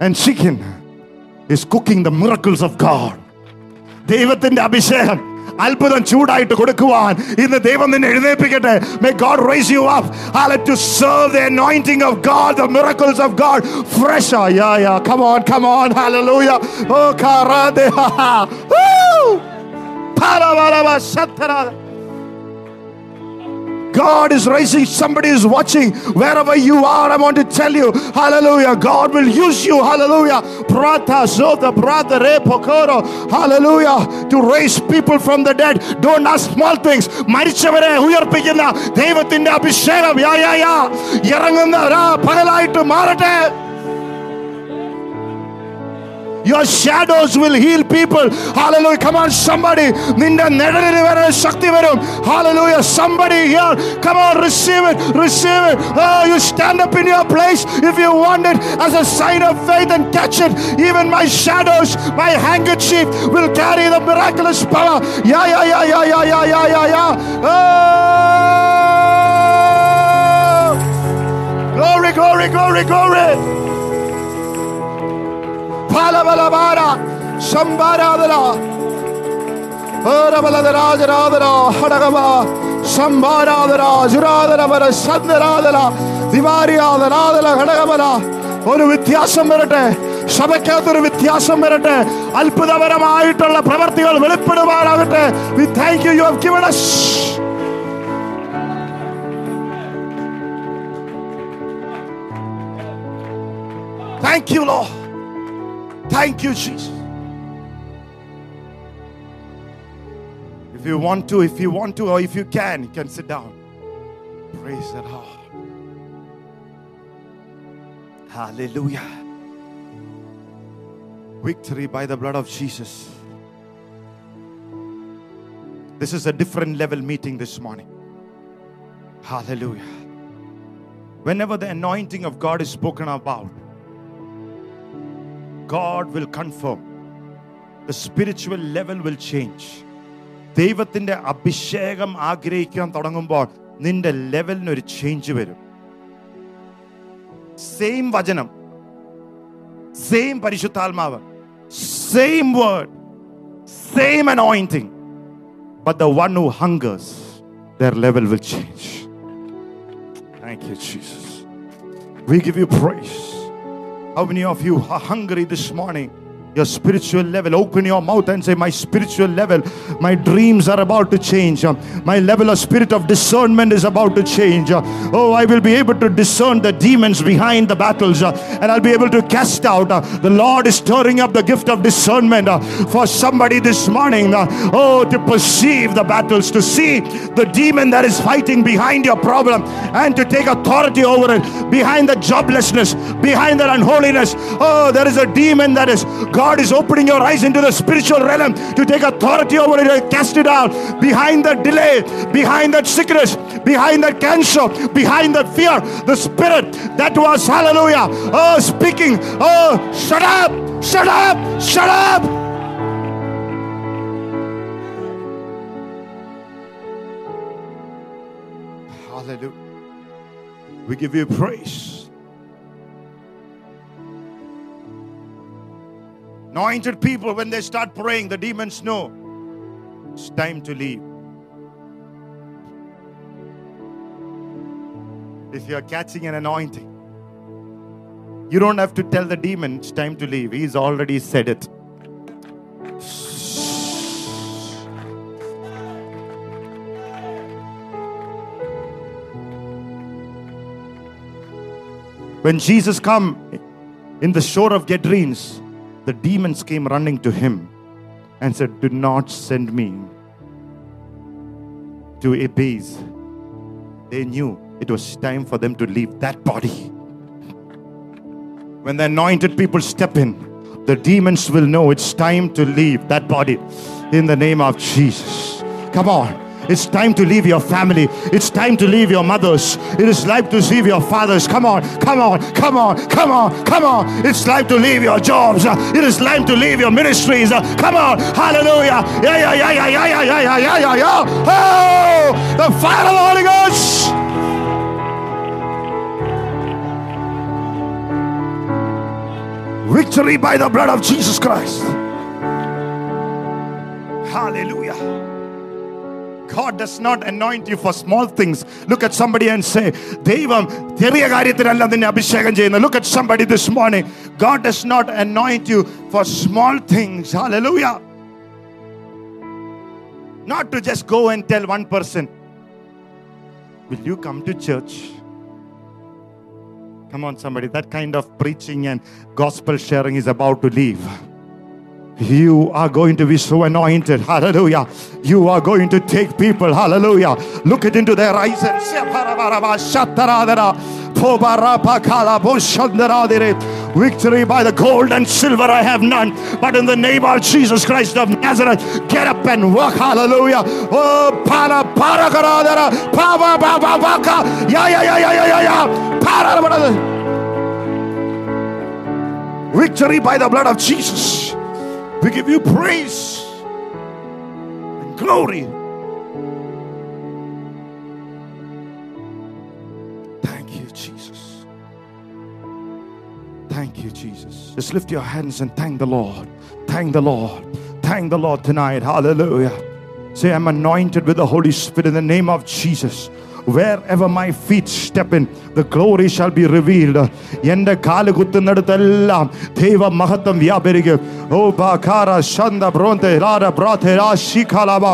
and chicken is cooking the miracles of God. ദൈവത്തിന്റെ അഭിഷേകം അത്ഭുതം ചൂടായിട്ട് കൊടുക്കുവാൻ ഇന്ന് ദൈവം നിന്നെ എഴുന്നേൽപ്പിക്കട്ടെ may God rice you up ഹാലറ്റ് to serve the anointing of God the miracles of God fresh യാ യാ come on come on hallelujah oh കാറാദെ woo പാരവരവ ശത്തരാ God is raising, somebody is watching wherever you are. I want to tell you, hallelujah, God will use you, hallelujah. Prata Zota Prata Re Pokoro, hallelujah, to raise people from the dead. Don't ask small things. മരിച്ചവരെ ഉയർപ്പിക്കുന്ന ദൈവത്തിന്റെ അഭിഷേകം യാ യാ യാ ഇറങ്ങുന്ന രാ പകലായിട്ട് മാറട്ടെ Your shadows will heal people. Hallelujah. Come on, somebody. നിന്റെ നിഴലിന് വരെ ശക്തി വരും. Hallelujah. Somebody here. Come on, receive it. Receive it. Oh, you stand up in your place if you want it as a sign of faith and catch it. Even my shadows, my handkerchief will carry the miraculous power. Yeah, yeah, yeah, yeah, yeah, yeah, yeah, yeah, yeah. Oh! Glory, glory, glory, glory. பலபலபாரா சம்பாராதரா ராஜராதரா ஹடகமா சம்பாராதரா ஜுராதரவர சந்தராதரா ദിവാരിയാതനാതല ഘടകമല ഒരു വ്യത്യാസം വരട്ടെ സഭയ്ക്കകത്തൊരു വ്യത്യാസം വരട്ടെ അത്ഭുതപരമായിട്ടുള്ള പ്രവർത്തികൾ വെളിപ്പെടുവാനാകട്ടെ we thank you you have given us thank you Lord Thank you, Jesus. If you want to, if you want to, or if you can, you can sit down. Praise the Lord. Hallelujah. Victory by the blood of Jesus. This is a different level meeting this morning. Hallelujah. Whenever the anointing of God is spoken about, God will confirm. The spiritual level will change. ദൈവത്തിൻ്റെ അഭിഷേകം ആഗ്രഹിക്കാൻ തുടങ്ങുമ്പോൾ നിന്റെ ലെവലിനൊരു change വരും same വചനം same പരിശുദ്ധാത്മാവ് same word same anointing but the one who hungers there level will change thank you Jesus we give you praise how many of you are hungry this morning? Your spiritual level. Open your mouth and say, My spiritual level, my dreams are about to change. My level of spirit of discernment is about to change. Oh, I will be able to discern the demons behind the battles and I'll be able to cast out. The Lord is stirring up the gift of discernment for somebody this morning. Oh, to perceive the battles, to see the demon that is fighting behind your problem and to take authority over it, behind the joblessness, behind that unholiness. Oh, there is a demon that is, God is opening your eyes into the spiritual realm to take authority over it and cast it out. Behind that delay, behind that sickness, behind that cancer, behind that fear, the spirit that was, hallelujah, oh, speaking, oh, shut up, shut up, shut up. Hallelujah. We give you praise. Anointed people, when they start praying, the demons know it's time to leave. If you're catching an anointing, you don't have to tell the demon it's time to leave. He's already said it. When Jesus come in the shore of Gadarenes, the demons came running to him and said, Do not send me to Abase. They knew it was time for them to leave that body. When the anointed people step in, the demons will know it's time to leave that body in the name of Jesus. Come on. It's time to leave your family. It's time to leave your mothers. It is time to leave your fathers. Come on, come on, come on, come on, come on. It's time to leave your jobs. It is time to leave your ministries. Come on, hallelujah. Yeah, yeah, yeah, yeah, yeah, yeah, yeah, yeah, yeah, yeah, yeah. Oh, the fire of the Holy Ghost. Victory by the blood of Jesus Christ. Hallelujah. God does not anoint you for small things. Look at somebody and say, Devam, Look at somebody this morning. God does not anoint you for small things. Hallelujah. Not to just go and tell one person, Will you come to church? Come on, somebody. That kind of preaching and gospel sharing is about to leave. You are going to be so anointed. Hallelujah. You are going to take people. Hallelujah. Look it into their eyes and. Victory by the gold and silver I have none, but in the name of Jesus Christ of Nazareth, get up and walk. Hallelujah. Oh, para para karadara, pa ba ba ba ka, ya ya ya ya ya ya ya, para para. Victory by the blood of Jesus. We give you praise and glory. Thank you, Jesus. Thank you, Jesus. Just lift your hands and thank the Lord. Thank the Lord. Thank the Lord tonight. Hallelujah. Say, I'm anointed with the Holy Spirit in the name of Jesus Wherever my feet step in, the glory shall be revealed. എന്റെ കാല് കുത്തുന്നിടത്തെല്ലാം ദൈവ മഹത്വം വ്യാപരിക്കും ഓ ബാകാര ശന്ത ബ്രോന്തെ രാര ബ്രാതെ രാ ശിഖാലാബ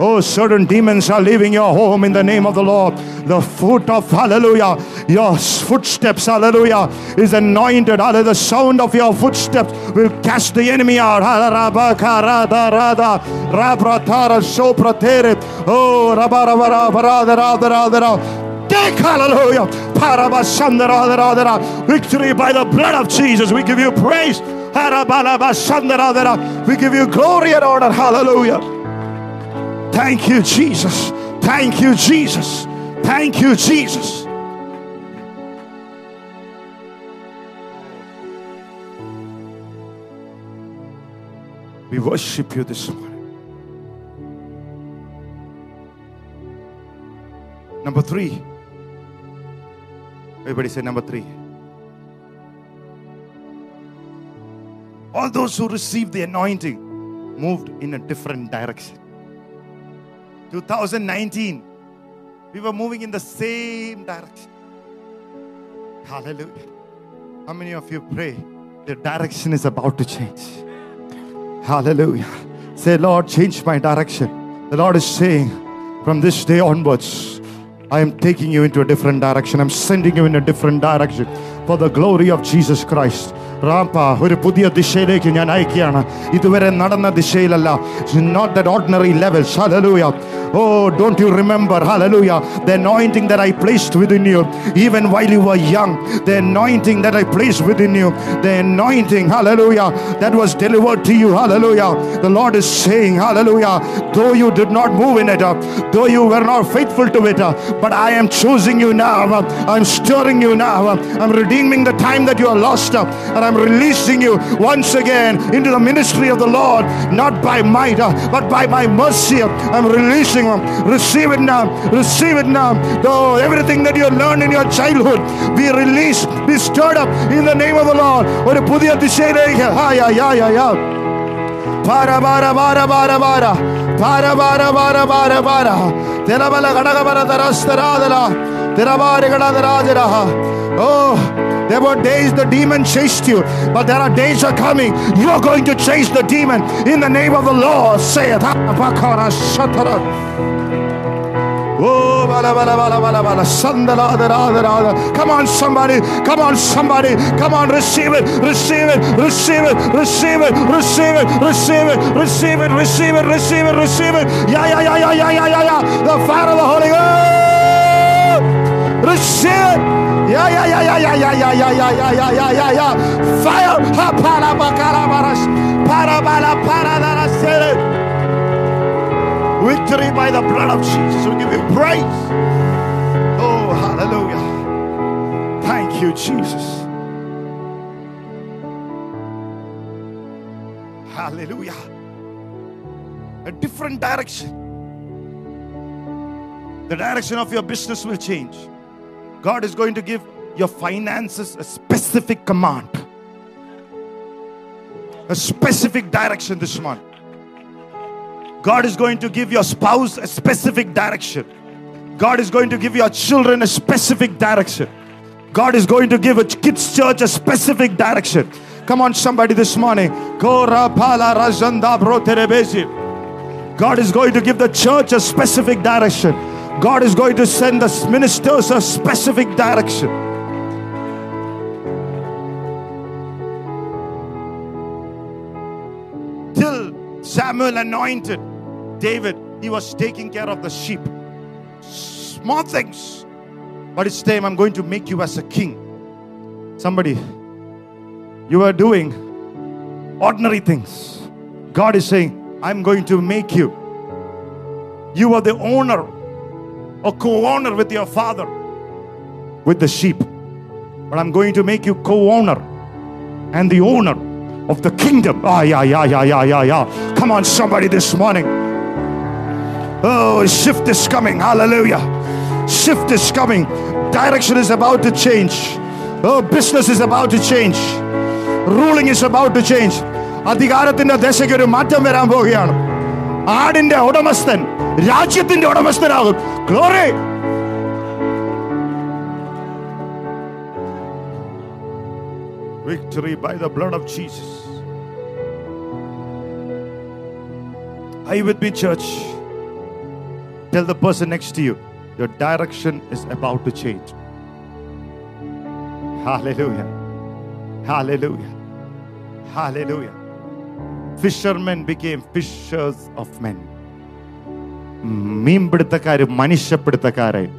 Oh, certain demons are leaving your home in the name of the Lord. The foot of hallelujah, your footsteps, hallelujah, is anointed. Hallelujah. The sound of your footsteps will cast the enemy out. Oh, Take hallelujah. Victory by the blood of Jesus. We give you praise. We give you glory and honor. Hallelujah. Thank you, Jesus. Thank you, Jesus. Thank you, Jesus. We worship you this morning. Number three. Everybody say number three. All those who received the anointing moved in a different direction. 2019, we were moving in the same direction. Hallelujah. How many of you pray the direction is about to change? Hallelujah. Say, Lord, change my direction. The Lord is saying, from this day onwards, I am taking you into a different direction. I'm sending you in a different direction for the glory of Jesus Christ. റാംപ ഒരു പുതിയ ദിശയിലേക്ക് ഞാൻ അയക്കുകയാണ് ഇതുവരെ നടന്ന ദിശയിലല്ല not that ordinary level hallelujah Oh, don't you remember? Hallelujah. The anointing that I placed within you, even while you were young, the anointing that I placed within you, the anointing, hallelujah, that was delivered to you, hallelujah. The Lord is saying, hallelujah, though you did not move in it, uh, though you were not faithful to it, uh, but I am choosing you now. Uh, I'm stirring you now. I'm redeeming the time that you are lost, and I'm releasing you once again into the ministry of the Lord, not by might, but by my mercy. I'm releasing them receive it now receive it now though everything that you learned in your childhood be released be stirred up in the name of the Lord ഒരു പുതിയ ദിശയിലേക്ക് ഹായ യാ യാ യാ Para para para para para para para para para para തിരബല ഘടകപര തരസ്തരാതല തിരവാരി ഘടകരാജര Oh, there were days the demon chased you, but there are days are coming. You are going to chase the demon in the name of the Lord. Say it. Oh. Come on, somebody. Come on, somebody. Come on, receive it. Receive it. Receive it. Receive it. Receive it. Receive it. Receive it. Receive it. Receive it. Receive it. Yeah, yeah, yeah, yeah, yeah, yeah, yeah, yeah. The fire of the Holy Ghost. Receive it. Fire. Victory by the blood of Jesus. We give you praise. Oh, hallelujah. Thank you, Jesus. Hallelujah. A different direction. The direction of your business will change. God is going to give your finances a specific command, a specific direction this month. God is going to give your spouse a specific direction. God is going to give your children a specific direction. God is going to give a kids' church a specific direction. Come on, somebody, this morning. God is going to give the church a specific direction. God is going to send the ministers a specific direction. Till Samuel anointed David, he was taking care of the sheep. Small things. But it's time I'm going to make you as a king. Somebody, you are doing ordinary things. God is saying, I'm going to make you. You are the owner or co owner with your father with the sheep. But I'm going to make you co owner and the owner of the kingdom. Ah, yeah, yeah, yeah, yeah, yeah, yeah. Come on, somebody, this morning. Oh, a shift is coming. Hallelujah. Shift is coming. Direction is about to change. Oh, business is about to change. Ruling is about to change. അധികാരത്തിന്റെ ദശയ്ക്ക് ഒരു മാറ്റം വരാൻ പോവുകയാണ് ആടിന്റെ ഉടമസ്ഥൻ രാജ്യത്തിന്റെ ഉടമസ്ഥനാകും glory victory by the blood of Jesus I with be church tell the person next to you your direction is about to change Hallelujah. Hallelujah. Hallelujah. Fishermen became fishers of men. മീൻപിടുത്തക്കാര് മനുഷ്യപ്പിടുത്തക്കാരായി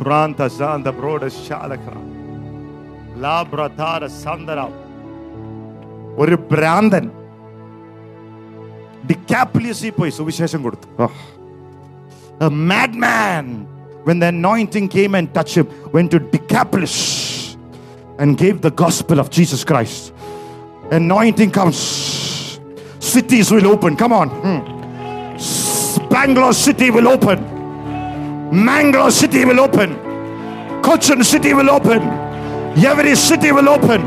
Prant Shantha broad ശാലക്ര ലാബ്രധാര സന്ദര ഒരു ഭ്രാന്തൻ ഡിക്കാപ്ലിയസിൽ പോയി സുവിശേഷം കൊടുത്തു A madman, when the anointing came and touched him, went to Decapolis and gave the gospel of Jesus Christ. Anointing comes, cities will open. Come on. Hmm. Bangalore city will open. Mangalore city will open. Cochin city will open. Every city will open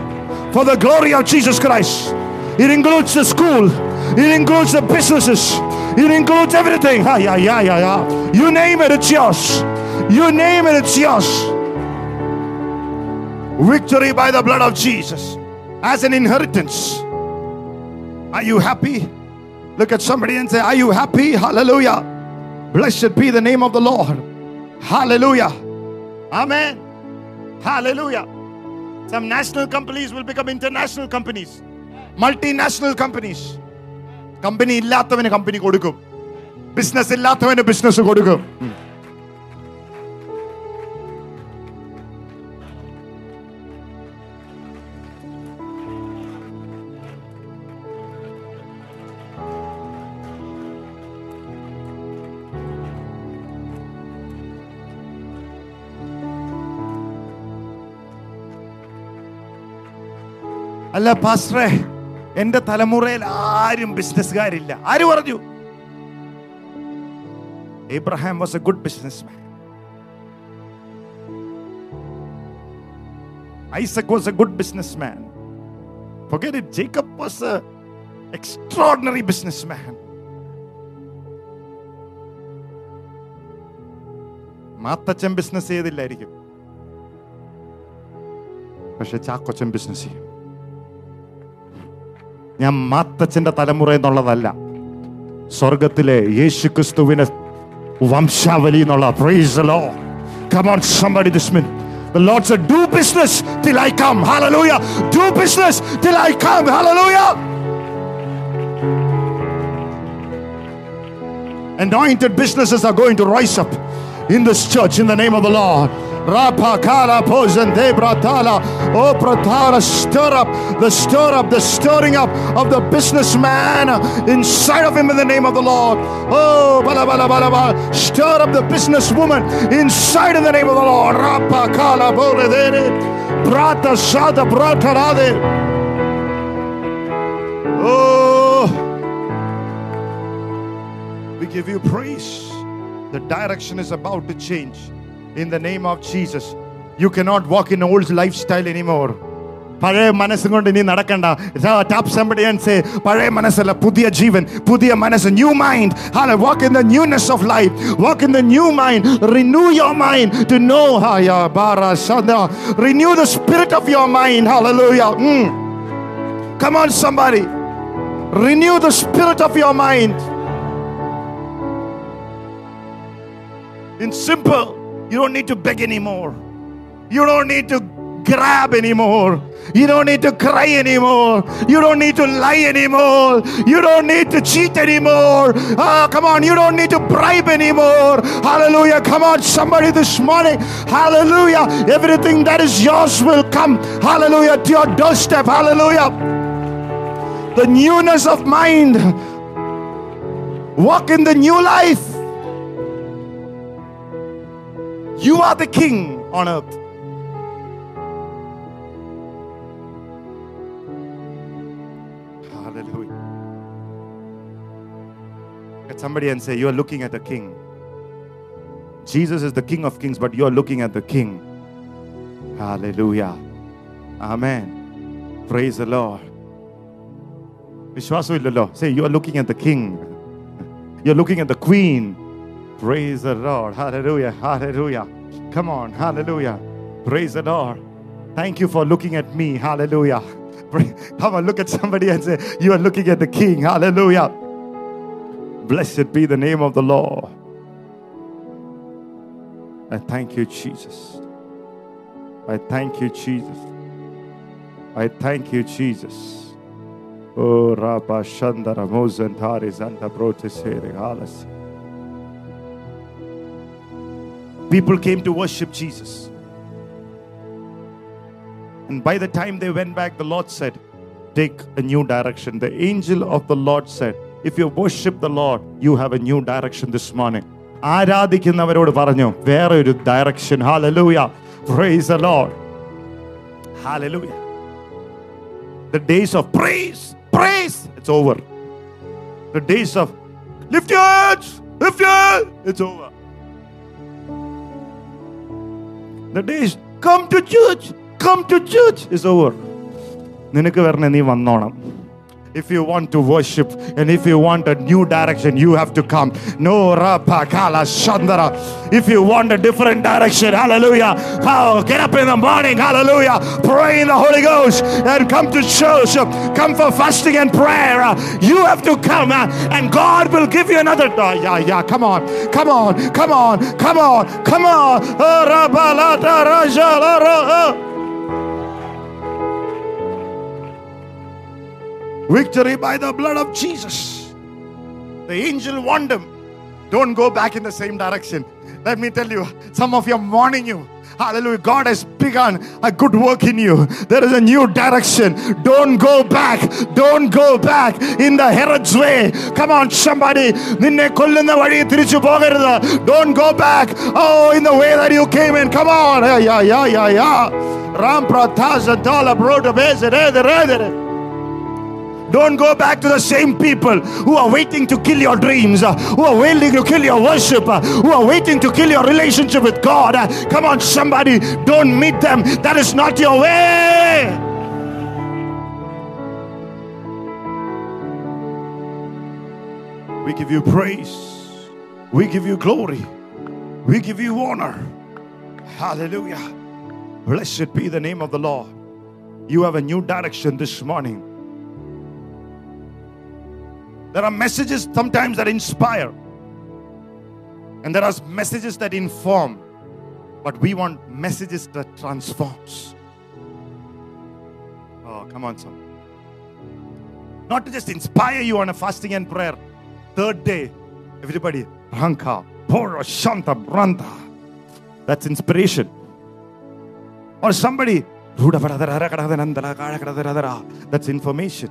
for the glory of Jesus Christ. It includes the school. It includes the businesses. It includes everything. Ah, yeah, yeah, yeah, yeah. You name it, it's yours. You name it, it's yours. Victory by the blood of Jesus as an inheritance. Are you happy? Look at somebody and say, Are you happy? Hallelujah. Blessed be the name of the Lord. Hallelujah. Amen. Hallelujah. Some national companies will become international companies, multinational companies. Company ഇല്ലാത്തവന് company കൊടുക്കും business ഇല്ലാത്തവന് business കൊടുക്കും അല്ല പാസ്റ്ററെ എന്റെ തലമുറയിൽ ആരും ബിസിനസ്സുകാരില്ല. ആര് പറഞ്ഞു? Ibrahim was a good business man Isaac was a good business man Forget it, Jacob was an extraordinary businessman. Mathachan business ചെയ്തില്ലായിരിക്കും. പക്ഷെ ചാക്കൊച്ചൻ ബിസിനസ് ചെയ്യും. ഞാൻ മാത്തച്ഛന്റെ തലമുറ എന്നുള്ളതല്ല സ്വർഗത്തിലെ യേശു ക്രിസ്തുവിനെ വംശാവലി എന്നുള്ള praise the Lord. Come on, somebody this minute. The Lord said, Do business till I come. Hallelujah. Do business till I come. Hallelujah. Anointed businesses are going to rise up in this church in the name of the Lord. Rapa kala posen de bratala. Oh, pratala, stir up the stir up, the stirring up of the businessman inside of him in the name of the Lord. Oh, bala bala bala bala. Stir up the businesswoman inside in the name of the Lord. Rapa kala bole de brata sada brata rade. Oh, we give you praise. The direction is about to change In the name of Jesus, you cannot walk in old lifestyle anymore. പഴയ മനസ്സും കൊണ്ട് ഇനി നടക്കണ്ട tap somebody and say പഴയ മനസ്സല്ല പുതിയ ജീവൻ പുതിയ മനസ്സ് new mind ഹാല walk in the newness of life walk in the new mind renew your mind to know haya bara shanda renew the spirit of your mind hallelujah Mm. come on somebody renew the spirit of your mind In simple, you don't need to beg anymore. You don't need to grab anymore. You don't need to cry anymore. You don't need to lie anymore. You don't need to cheat anymore. Ah, come on, you don't need to bribe anymore. Hallelujah. Come on, somebody this morning. Hallelujah. Everything that is yours will come. Hallelujah. To your doorstep. Hallelujah. The newness of mind. Walk in the new life. You are the king on earth. Hallelujah. Look at somebody and say, You are looking at a king. Jesus is the king of kings, but you are looking at the king. Hallelujah. Amen. Praise the Lord. വിശ്വാസമില്ലല്ലോ Say, you are looking at the king. You're looking at the queen. Praise the Lord. Hallelujah. Hallelujah. Come on. Hallelujah. Praise the Lord. Thank you for looking at me. Hallelujah. Come on, look at somebody and say, You are looking at the King. Hallelujah. Blessed be the name of the Lord. I thank you, Jesus. I thank you, Jesus. I thank you, Jesus. Oh, Rabba Shandara Mozantari Zanta Protesere. People came to worship Jesus. And by the time they went back, the Lord said, Take a new direction. The angel of the Lord said, If you worship the Lord, you have a new direction this morning. ആരാധിക്കുന്നവരോട് പറഞ്ഞു വേറെ ഒരു direction hallelujah price the Lord hallelujah the days of praise praise it's over the days of lift your hands lift your hands the days come to church come to church is over നിനക്ക് വരണേ നീ വന്നോണം If you want to worship and if you want a new direction, you have to come. No rapa kala shandara. If you want a different direction, hallelujah. Oh, get up in the morning, hallelujah. Pray in the Holy Ghost and come to church. Come for fasting and prayer. You have to come uh, and God will give you another. Oh, yeah, yeah. Come on, come on, come on, come on, come on. Oh, Victory by the blood of Jesus. The angel warned him, don't go back in the same direction. Let me tell you, some of you are warning you. Hallelujah. God has begun a good work in you. There is a new direction. Don't go back. Don't go back in the Herod's way. Come on, somebody. Don't go back. Oh, in the way that you came in. Come on. Yeah, yeah, yeah, yeah, yeah. Ram the Dala Broda Bezere. Don't go back to the same people who are waiting to kill your dreams, uh, who are waiting to kill your worship, uh, who are waiting to kill your relationship with God. Uh, Come on, somebody, don't meet them. That is not your way. We give you praise, we give you glory, we give you honor. Hallelujah. Blessed be the name of the Lord. You have a new direction this morning. There are messages sometimes that inspire, and there are messages that inform, but we want messages that transforms. Oh, come on, son. Not to just inspire you on a fasting and prayer. Third day, everybody, Ranka, Poro, Shanta, Branda. That's inspiration. Or somebody, that's information.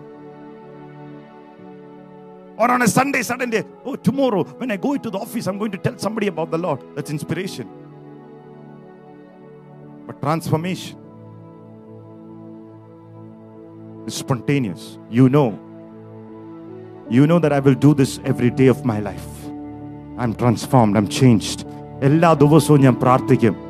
Or on a Sunday, suddenly, oh, tomorrow when I go into the office, I'm going to tell somebody about the Lord. That's inspiration. But transformation is spontaneous. You know. You know that I will do this every day of my life. I'm transformed, I'm changed. എല്ലാ ദിവസവും ഞാൻ പ്രാർത്ഥിക്കും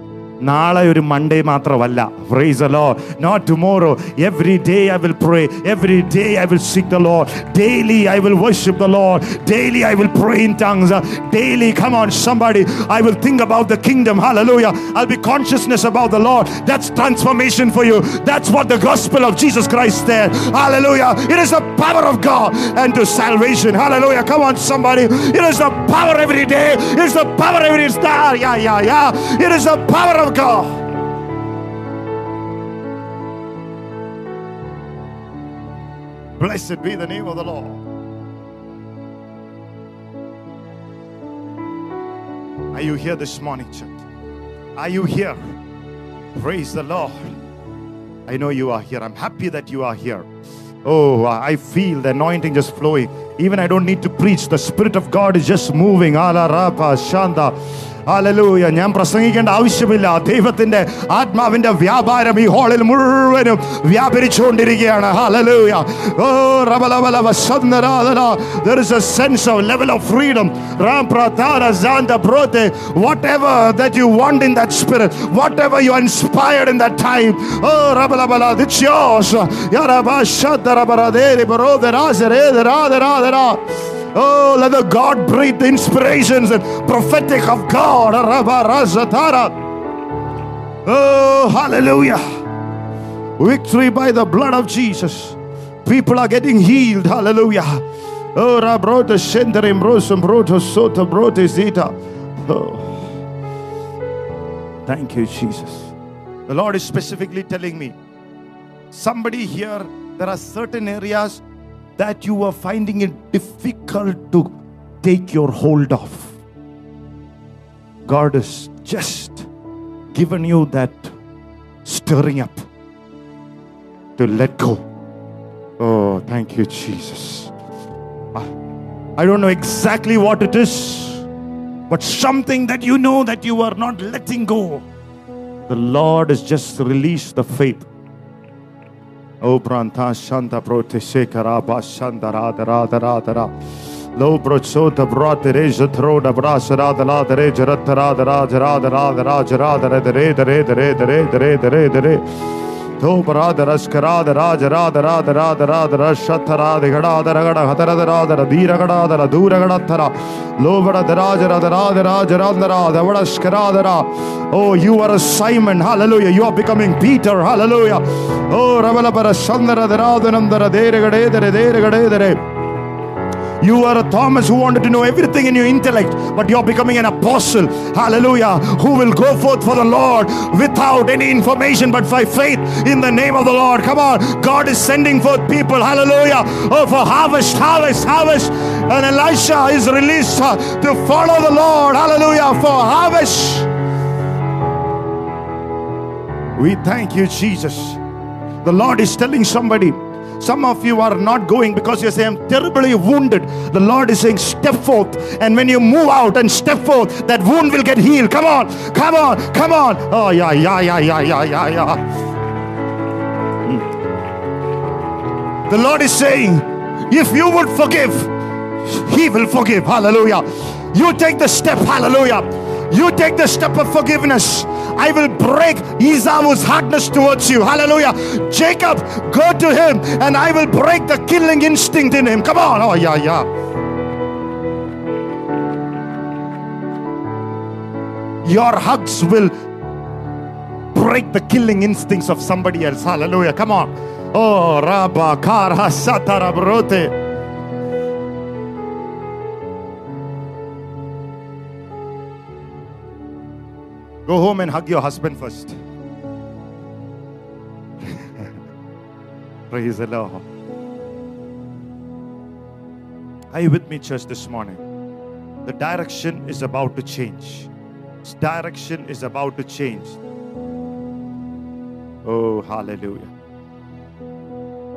നാളെ ഒരു Monday മാത്രമല്ല price the Lord not tomorrow every day I will pray every day I will seek the Lord daily I will worship the Lord daily I will pray in tongues Uh, daily come on somebody I will think about the kingdom hallelujah I'll be consciousness about the Lord that's transformation for you that's what the gospel of Jesus Christ there hallelujah it is the power of God and to salvation hallelujah come on somebody it is the power every day it's the power every star yeah yeah yeah it is the power of God Blessed be the name of the Lord. Are you here this morning, church? Are you here? Praise the Lord. I know you are here. I'm happy that you are here. Oh, I feel the anointing just flowing. Even I don't need to preach. The Spirit of God is just moving. Ala rapa shanda. Hallelujah ഞാൻ പ്രസംഗിക്കേണ്ട ആവശ്യമില്ല ദൈവത്തിന്റെ ആത്മാവിന്റെ വ്യാപാരം ഈ ഹാളിൽ മുഴുവനും വ്യാപരിച്ചുകൊണ്ടിരിക്കുകയാണ് ഹല്ലേലൂയ ഓ റബലബലബ സന്ദരാധന there is a sense of level of freedom ram pratara zanda brote whatever that you want in that spirit whatever you are inspired in that time oh rabalabala it's yours yaraba shadarabaradere barode razere razere Oh, let the God breathed inspirations and prophetic of God. Oh, hallelujah. Victory by the blood of Jesus. People are getting healed. Hallelujah. Oh, Rabrota Shendarim Rosum Broto Sota Brote. Oh. Thank you, Jesus. The Lord is specifically telling me somebody here, there are certain areas that you are finding it difficult to take your hold of. God has just given you that stirring up. to let go. Oh, thank you, Jesus. Ah, I don't know exactly what it is, but something that you know that you are not letting go. The Lord has just released the faith. Oh, Pranta Shanta Prote Shekaraba Shanta Rada Rada Rada Rada. Lo brochota brate reja troda brasha rada rada reja rata rada raja rada rada raja rada rada reda reda reda reda reda reda reda to brada raskarada raja rada rada rada rada rashata rada gada ragada hatara rada radira gada rada dura gada thara lo brada raja rada rada raja rada rada vadaskarada ra oh you are a Simon. Hallelujah. You are becoming Peter. Hallelujah. oh ravala para shandara rada nandara dere gade dere dere gade dere you are a Thomas who wanted to know everything in your intellect, but you're becoming an apostle. Hallelujah. Who will go forth for the Lord without any information but by faith in the name of the Lord. Come on. God is sending forth people. Hallelujah. Oh, for harvest, harvest, harvest. And Elisha is released uh, to follow the Lord. Hallelujah. For harvest. We thank you, Jesus. The Lord is telling somebody, some of you are not going because you say, I'm terribly wounded. The Lord is saying, Step forth. And when you move out and step forth, that wound will get healed. Come on, come on, come on. Oh, yeah, yeah, yeah, yeah, yeah, yeah, yeah. Hmm. The Lord is saying, If you would forgive, He will forgive. Hallelujah. You take the step. Hallelujah. You take the step of forgiveness. I will break Esau's hardness towards you. Hallelujah. Jacob, go to him and I will break the killing instinct in him. Come on. Oh, yeah, yeah. Your hugs will break the killing instincts of somebody else. Hallelujah. Come on. Oh, Rabba Kara Satara Brote. Go home and hug your husband first. Praise the Lord. Are you with me, church, this morning? The direction is about to change. This direction is about to change. Oh, hallelujah.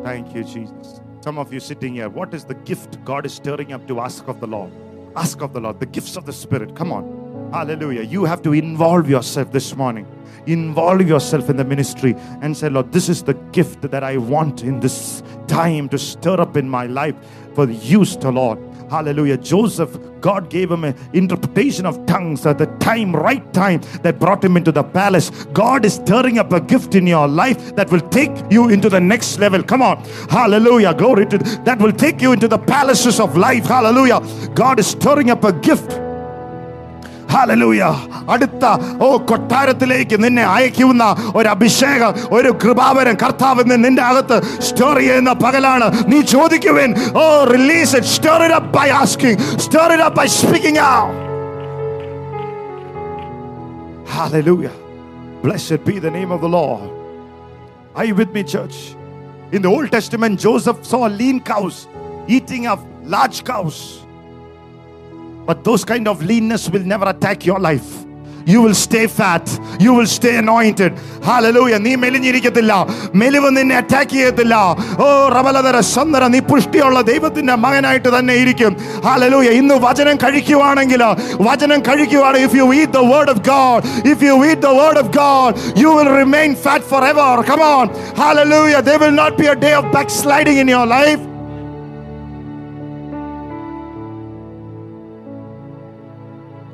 Thank you, Jesus. Some of you sitting here, what is the gift God is stirring up to ask of the Lord? Ask of the Lord, the gifts of the Spirit. Come on. Hallelujah. You have to involve yourself this morning. Involve yourself in the ministry and say, Lord, this is the gift that I want in this time to stir up in my life for use to Lord. Hallelujah. Joseph, God gave him an interpretation of tongues at the time, right time that brought him into the palace. God is stirring up a gift in your life that will take you into the next level. Come on. Hallelujah. Glory to that will take you into the palaces of life. Hallelujah. God is stirring up a gift. Hallelujah അടുത്ത ഓ കൊട്ടാരത്തിലേക്ക് നിന്നെ അയക്കുന്ന ഒരു അഭിഷേകം ഒരു കൃപാവരം കർത്താവ് ഇന്ന് നിന്റെ അകത്ത് സ്റ്റോർ ചെയ്യുന്ന പകലാണ് നീ ചോദിക്കുവേൻ ഓ release it store it up by asking store it up by speaking out Hallelujah. Blessed be the name of the Lord. Are you with me, church? In the Old Testament, Joseph saw lean cows eating of large cows. But those kind of leanness will never attack your life. You will stay fat. You will stay anointed. Hallelujah. നീ മെലിഞ്ഞിരിക്കത്തില്ല മെലിവ് നിന്നെ attack ചെയ്യത്തില്ല ഓ റബലതര സന്ദര നീ പുഷ്ടിയുള്ള ദൈവത്തിന്റെ മകനായിട്ട് തന്നെ ഇരിക്കും hallelujah ഇന്ന് വചനം കഴിക്കുവാണെങ്കിൽ വചനം കഴിക്കുവാണ് if you eat the word of God if you eat the word of God you will remain fat forever come on hallelujah there will not be a day of backsliding in your life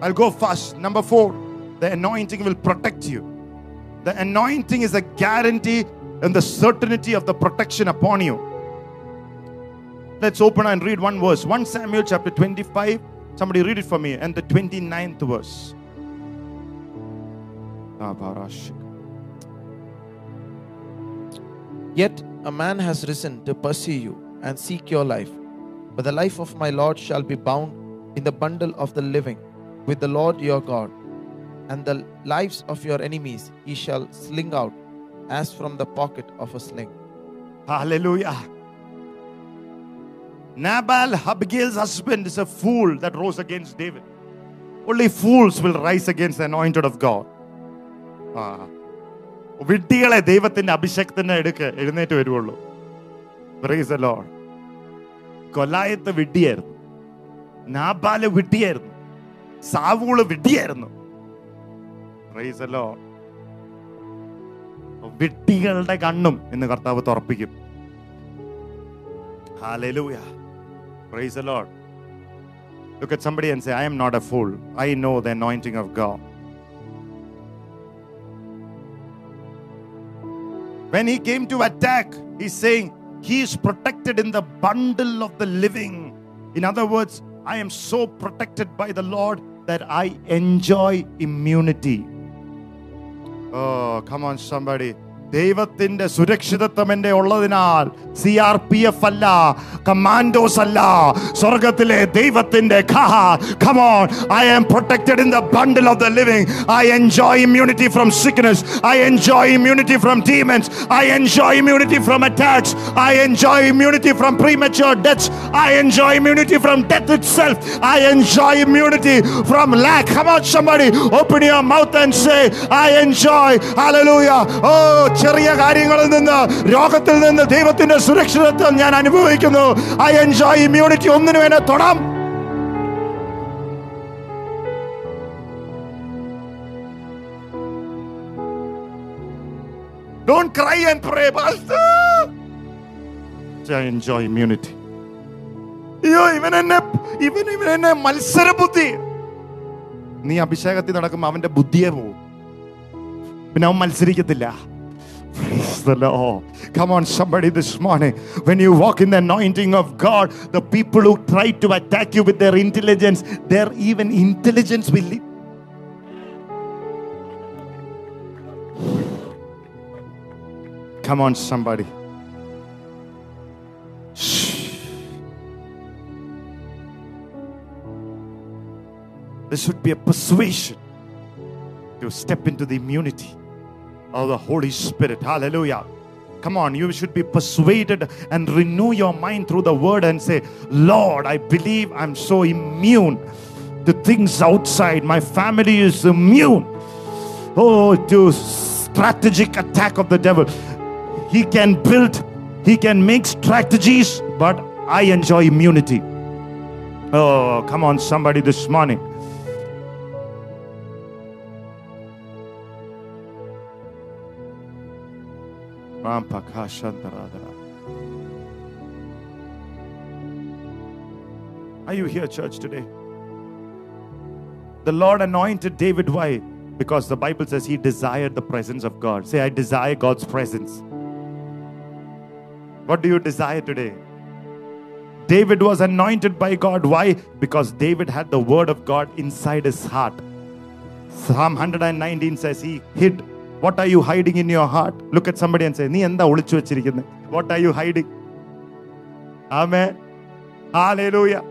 I'll go fast. Number four, the anointing will protect you. The anointing is a guarantee and the certainty of the protection upon you. Let's open and read one verse 1 Samuel chapter 25. Somebody read it for me. And the 29th verse. Yet a man has risen to pursue you and seek your life. But the life of my Lord shall be bound in the bundle of the living with the Lord your God. And the lives of your enemies he shall sling out as from the pocket of a sling. Hallelujah. Nabal, Abigail's husband, is a fool that rose against David. Only fools will rise against the anointed of God. Ah. വിഡ്ഢികളെ ദൈവത്തിന്റെ അഭിഷേകത്തിന്റെ എടുക്ക് എഴുന്നേറ്റ് വരുവുള്ളൂ Praise the Lord. കൊലായത്ത് വിഡ്ഢിയായിരുന്നു നാബാല് വിഡ്ഢിയായിരുന്നു സാവൂള് വിഡ്ഢിയായിരുന്നു Praise the Lord. വിഡ്ഢികളുടെ കണ്ണും എന്ന് കർത്താവ് തുറപ്പിക്കും Hallelujah. Praise the Lord. Look at somebody and say, I am not a fool. I know the anointing of God. When he came to attack, he's saying, He is protected in the bundle of the living. In other words, I am so protected by the Lord that I enjoy immunity. Oh, come on, somebody. ദൈവത്തിന്റെ സുരക്ഷിതത്വം എന്റെ ഉള്ളതിനാൽ C R P F അല്ല commandos അല്ല സ്വർഗത്തിലെ ദൈവത്തിന്റെ come on I am protected in the bundle of the living I enjoy immunity from sickness I enjoy immunity from demons I enjoy immunity from attacks I enjoy immunity from premature deaths I enjoy immunity from death itself I enjoy immunity from lack come on somebody open your mouth and say I enjoy hallelujah oh ചെറിയ കാര്യങ്ങളിൽ നിന്ന് രോഗത്തിൽ നിന്ന് ദൈവത്തിന്റെ സുരക്ഷിതത്വം ഞാൻ അനുഭവിക്കുന്നു. I enjoy immunity ഒന്നിനു വേണേ തൊടാം. Don't cry and pray, Pastor. I enjoy immunity. ഇവൻ എന്നെ ഇവൻ ഇവൻ എന്നെ മത്സര ബുദ്ധി നീ അഭിഷേകത്തിൽ നടക്കുമ്പോൾ അവന്റെ ബുദ്ധിയെ പോവും. പിന്നെ അവൻ മത്സരിക്കത്തില്ല. Praise the Lord. Come on, somebody, this morning. When you walk in the anointing of God, the people who try to attack you with their intelligence, their even intelligence will leave. Come on, somebody. There should be a persuasion to step into the immunity of the Holy Spirit. Hallelujah. Come on, you should be persuaded and renew your mind through the word and say, Lord, I believe I'm so immune to things outside. My family is immune. Oh, to strategic attack of the devil. He can build, he can make strategies, but I enjoy immunity. Oh, come on, somebody this morning. Are you here, church, today? The Lord anointed David. Why? Because the Bible says he desired the presence of God. Say, I desire God's presence. What do you desire today? David was anointed by God. Why? Because David had the word of God inside his heart. Psalm 119 says he hid. What are you hiding in your heart? Look at somebody and say, നീ എന്താ ഒളിച്ചു വെച്ചിരിക്കുന്നത് What are you hiding? Amen. Hallelujah.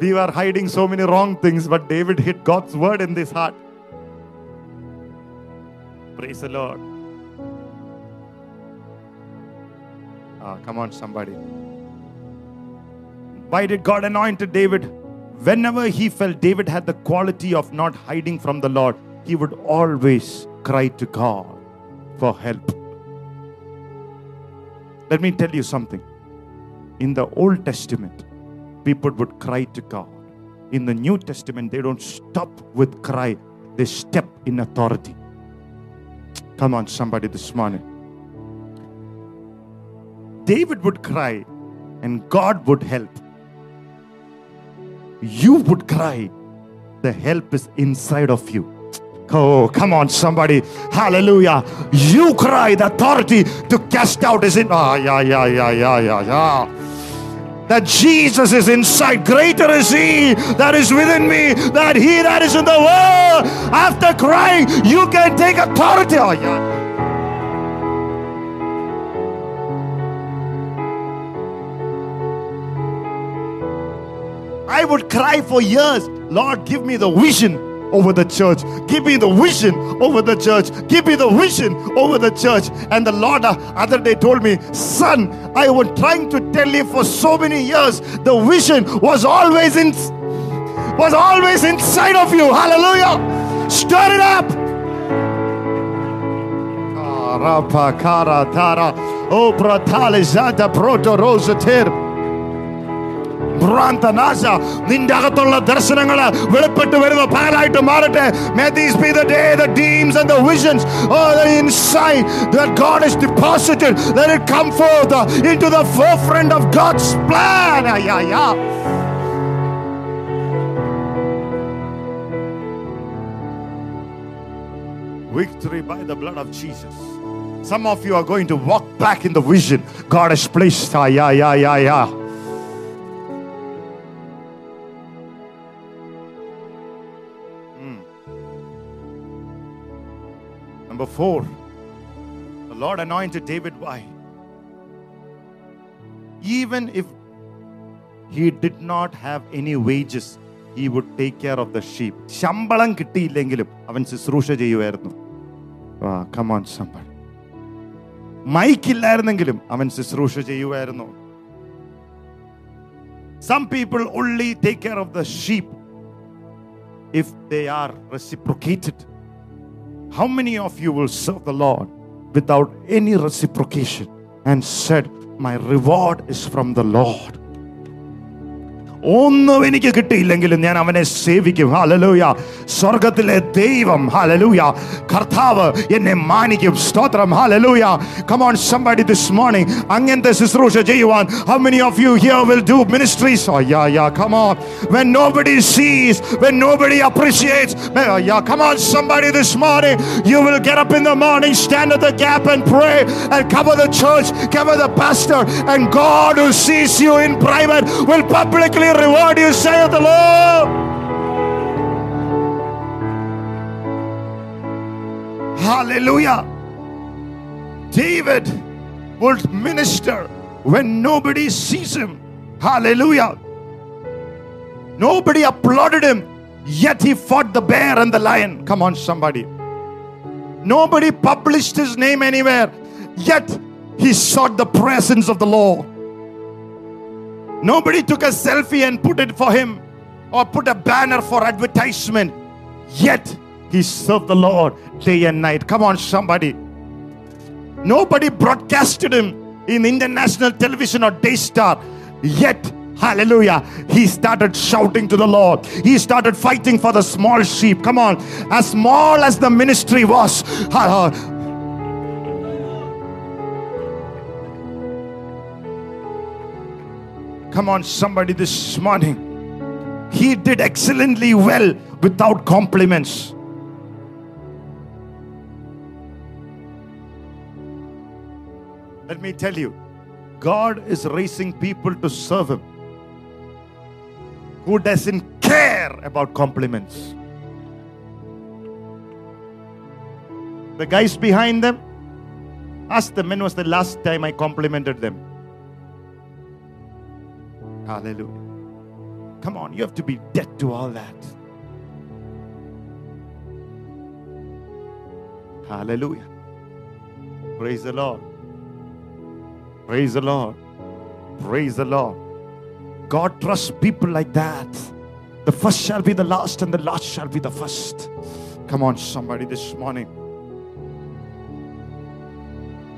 We were hiding so many wrong things, but David hid God's word in this heart. Praise the Lord. Ah, come on, somebody. Why did God anoint David? Whenever he felt David had the quality of not hiding from the Lord, he would always cry to God for help. Let me tell you something. In the Old Testament, people would cry to God. In the New Testament, they don't stop with cry, they step in authority. Come on, somebody, this morning. David would cry, and God would help. You would cry, the help is inside of you. Oh, come on, somebody. Hallelujah. You cry, the authority to cast out is in. Ah, yeah, yeah, yeah, yeah, yeah, yeah. That Jesus is inside. Greater is He that is within me than He that is in the world. After crying, you can take authority. Oh, yeah. I would cry for years. Lord, give me the vision over the church. Give me the vision over the church. Give me the vision over the church. And the Lord uh, other day told me, son, I was trying to tell you for so many years. The vision was always in was always inside of you. Hallelujah. Stir it up. Arapa kara tara. O pratale zata proto rosatir. ഭ്രാന്തനാശ നിന്റെ അകത്തുള്ള ദർശനങ്ങൾ വെളിപ്പെട്ട് വരുന്ന പകലായിട്ട് മാറട്ടെ May these be the day the dreams and the visions oh the insight that God has deposited let it come forth uh, into the forefront of God's plan Ah, yeah, yeah. Victory by the blood of Jesus. Some of you are going to walk back in the vision God has placed. Ah, yeah, yeah, yeah, yeah. Number four, the Lord anointed David. Why? Even if he did not have any wages, he would take care of the sheep. ശമ്പളം കിട്ടിയില്ലെങ്കിലും അവൻ ശുശ്രൂഷ ചെയ്യുമായിരുന്നു come on ശമ്പളം മൈക്കില്ലായിരുന്നെങ്കിലും അവൻ ശുശ്രൂഷ ചെയ്യുമായിരുന്നു some people only take care of the sheep if they are reciprocated. How many of you will serve the Lord without any reciprocation and said, My reward is from the Lord? ഒന്നും എനിക്ക് കിട്ടിയില്ലെങ്കിലും ഞാൻ അവനെ സേവിക്കും hallelujah സ്വർഗത്തിലെ ദൈവം hallelujah കർത്താവ് എന്നെ മാനിക്കും സ്തോത്രം hallelujah come on somebody this morning അങ്ങനത്തെ ശുശ്രൂഷ ചെയ്യുവാൻ how many of you here will do ministries oh yeah yeah come on when nobody sees when nobody appreciates oh, yeah come on somebody this morning you will get up in the morning stand at the gap and pray and cover the church cover the pastor and God who sees you in private will publicly reward you saith the Lord Hallelujah. David would minister when nobody sees him. Hallelujah. Nobody applauded him, yet he fought the bear and the lion. Come on, somebody. Nobody published his name anywhere, yet he sought the presence of the Lord. Nobody took a selfie and put it for him or put a banner for advertisement, yet he served the Lord day and night. Come on, somebody. Nobody broadcasted him in international television or Daystar. Yet, hallelujah, he started shouting to the Lord. He started fighting for the small sheep. Come on, as small as the ministry was. Come on, somebody, this morning. He did excellently well without compliments. Let me tell you, God is raising people to serve Him who doesn't care about compliments. The guys behind them, ask them when was the last time I complimented them. Hallelujah. Come on, you have to be dead to all that. Hallelujah. Praise the Lord. Praise the Lord. Praise the Lord. God trusts people like that. The first shall be the last, and the last shall be the first. Come on, somebody, this morning.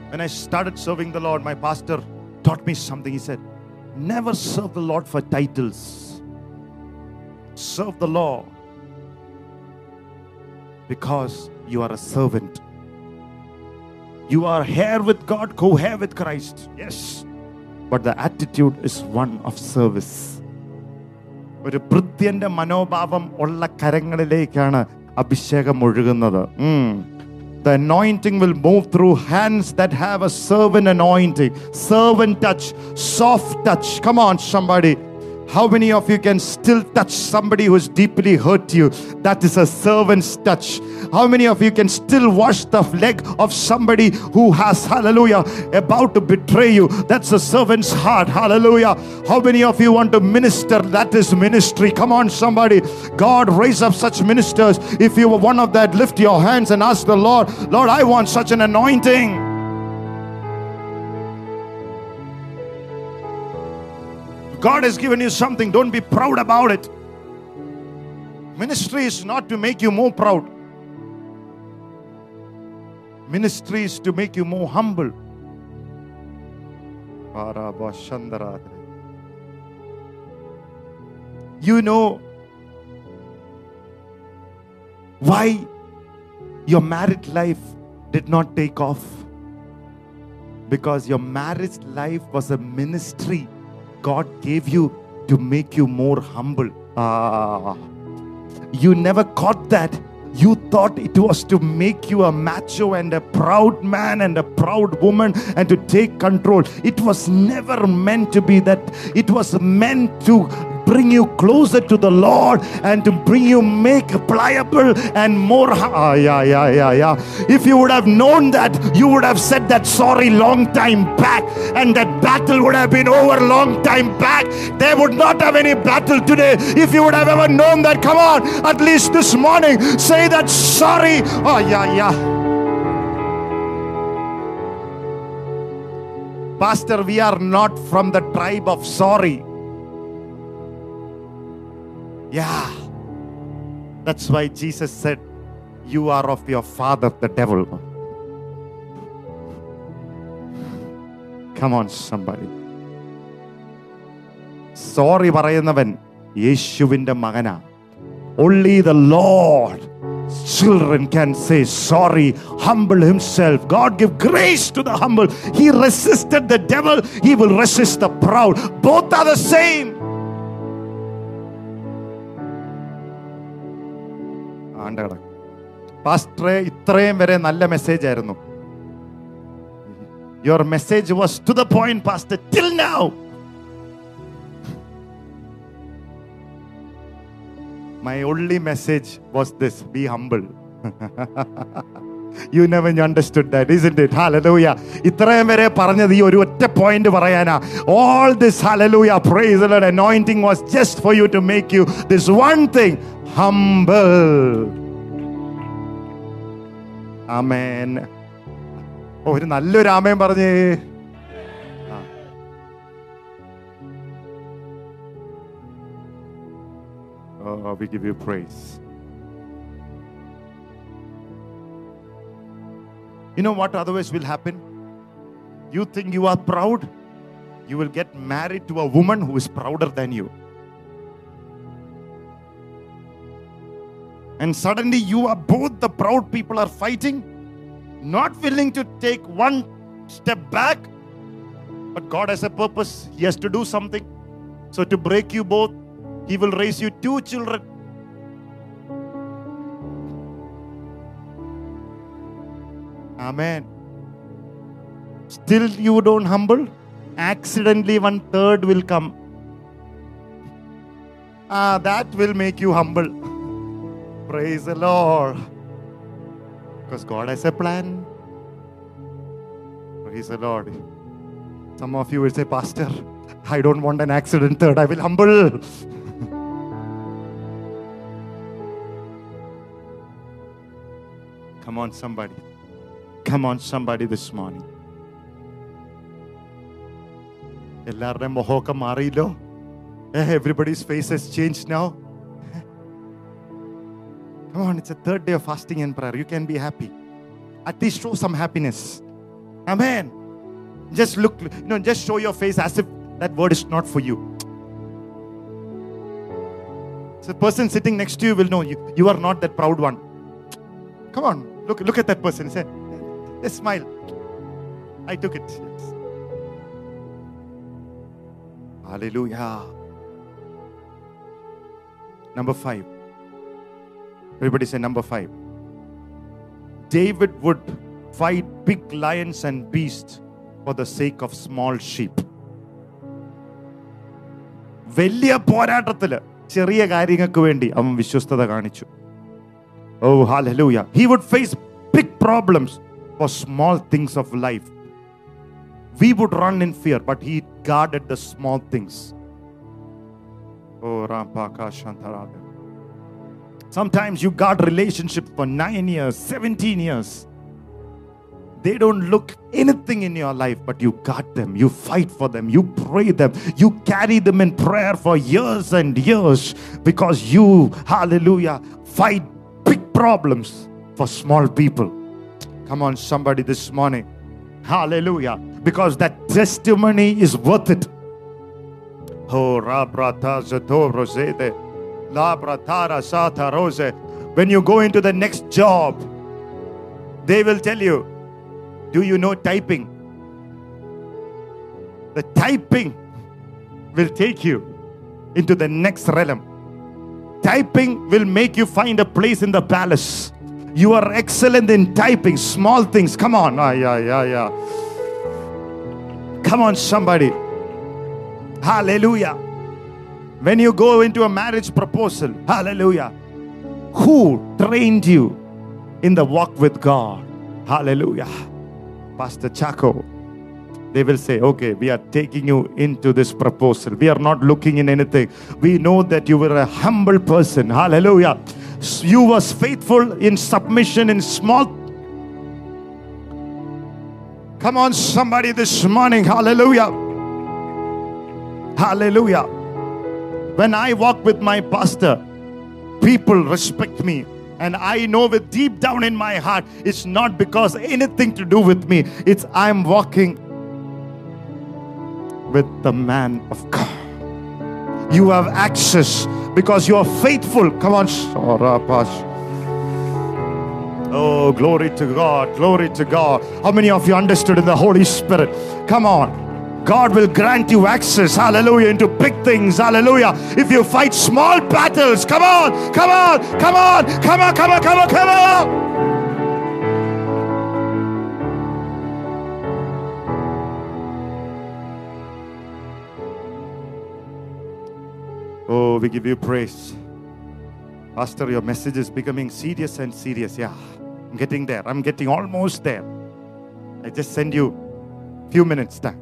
When I started serving the Lord, my pastor taught me something. He said, Never serve the Lord for titles, serve the Lord because you are a servant. You are here with God, co heir with Christ. Yes. But the attitude is one of service. ഒരു ഭൃത്യന്റെ മനോഭാവം ഉള്ള കരങ്ങളിലേക്കാണ് അഭിഷേകം ഒഴുകുന്നത് The anointing will move through hands that have a servant anointing, servant touch, soft touch. Come on, somebody. How many of you can still touch somebody who's deeply hurt you? That is a servant's touch. How many of you can still wash the leg of somebody who has, hallelujah, about to betray you? That's a servant's heart. Hallelujah. How many of you want to minister? That is ministry. Come on, somebody. God, raise up such ministers. If you were one of that, lift your hands and ask the Lord, Lord, I want such an anointing. God has given you something. Don't be proud about it. Ministry is not to make you more proud. Ministry is to make you more humble. You know why your married life did not take off? Because your marriage life was a ministry God gave you to make you more humble. Ah, you never caught that. You thought it was to make you a macho and a proud man and a proud woman and to take control. It was never meant to be that. It was meant to bring you closer to the Lord and to bring you make pliable and more. Ah, yeah, yeah, yeah, yeah. If you would have known that, you would have said that sorry long time back, and that battle would have been over long time back. There would not have any battle today if you would have ever known that. Come on, at least this morning, say that sorry. Oh, yeah, yeah. Pastor, we are not from the tribe of sorry. Yeah. That's why Jesus said, You are of your father, the devil. Come on, somebody. Sorry പറയുന്നവൻ യേശുവിന്റെ മകനാ only the lord children can say sorry humble himself god give grace to the humble he resisted the devil he will resist the proud both are the same ആണ്ടകളെ പാസ്റ്ററെ ഇത്രയും വരെ നല്ല message ആയിരുന്നു. Your message was to the point pastor till now My only message was this be you never you understood that is it hallelujah ഇത്രയും വരെ പറഞ്ഞത് ഈ ഒരു ഒറ്റ പോയിന്റ് പറയാനാ. All this hallelujah praise anointing was just for you to make you this one thing humble amen ഒരു നല്ലൊരു amen പറഞ്ഞേ. Oh oh, we give you praise. You know what otherwise will happen? You think you are proud, you will get married to a woman who is prouder than you. And suddenly you are both the proud people are fighting, not willing to take one step back. But God has a purpose, He has to do something. So, to break you both, He will raise you two children. Amen. Still, you don't humble, accidentally, one third will come. Ah, that will make you humble. Praise the Lord. Because God has a plan. Praise the Lord. Some of you will say, Pastor, I don't want an accident third. I will humble. Come on, somebody. Come on, somebody this morning. എല്ലാവരുടെയും മുഖമൊക്കെ മാറിയില്ലോ everybody's face has change now Come on, it's a third day of fasting and prayer. You can be happy. At least show some happiness. Amen. Just look, you know, just show your face as if that word is not for you. So the person sitting next to you will know you, you are not that proud one. Come on, look, look at that person. Say, just smile. I took it. Yes. Hallelujah. Number five. Everybody say number five. David would fight big lions and beasts for the sake of small sheep. വലിയ പോരാട്ടത്തില് ചെറിയ കാര്യങ്ങൾക്ക് വേണ്ടി അവൻ വിശ്വസ്തത കാണിച്ചു ഓ ഹാലൂയ he would face big problems for small things of life. We would run in fear, but He guarded the small things. Oh, Sometimes you guard relationships for nine years, 17 years. They don't look anything in your life, but you guard them, you fight for them, you pray them, you carry them in prayer for years and years because you, hallelujah, fight big problems for small people. Come on, somebody, this morning. Hallelujah. Because that testimony is worth it. When you go into the next job, they will tell you, Do you know typing? The typing will take you into the next realm. Typing will make you find a place in the palace. You are excellent in typing small things. Come on. Ah, yeah, yeah, yeah. Come on, somebody. Hallelujah. When you go into a marriage proposal, hallelujah. Who trained you in the walk with God? Hallelujah. Pastor Chaco, they will say, Okay, we are taking you into this proposal. We are not looking in anything. We know that you were a humble person. Hallelujah. You was faithful in submission in small. Come on, somebody this morning. Hallelujah. Hallelujah. When I walk with my pastor, people respect me. And I know with deep down in my heart, it's not because anything to do with me. It's I'm walking with the man of God. You have access because you are faithful. Come on. Oh, glory to God. Glory to God. How many of you understood in the Holy Spirit? Come on. God will grant you access, hallelujah, into big things, hallelujah. If you fight small battles, come on, come on, come on, come on, come on, come on, come on. We give you praise. Pastor, your message is becoming serious and serious. Yeah, I'm getting there. I'm getting almost there. I just send you a few minutes time.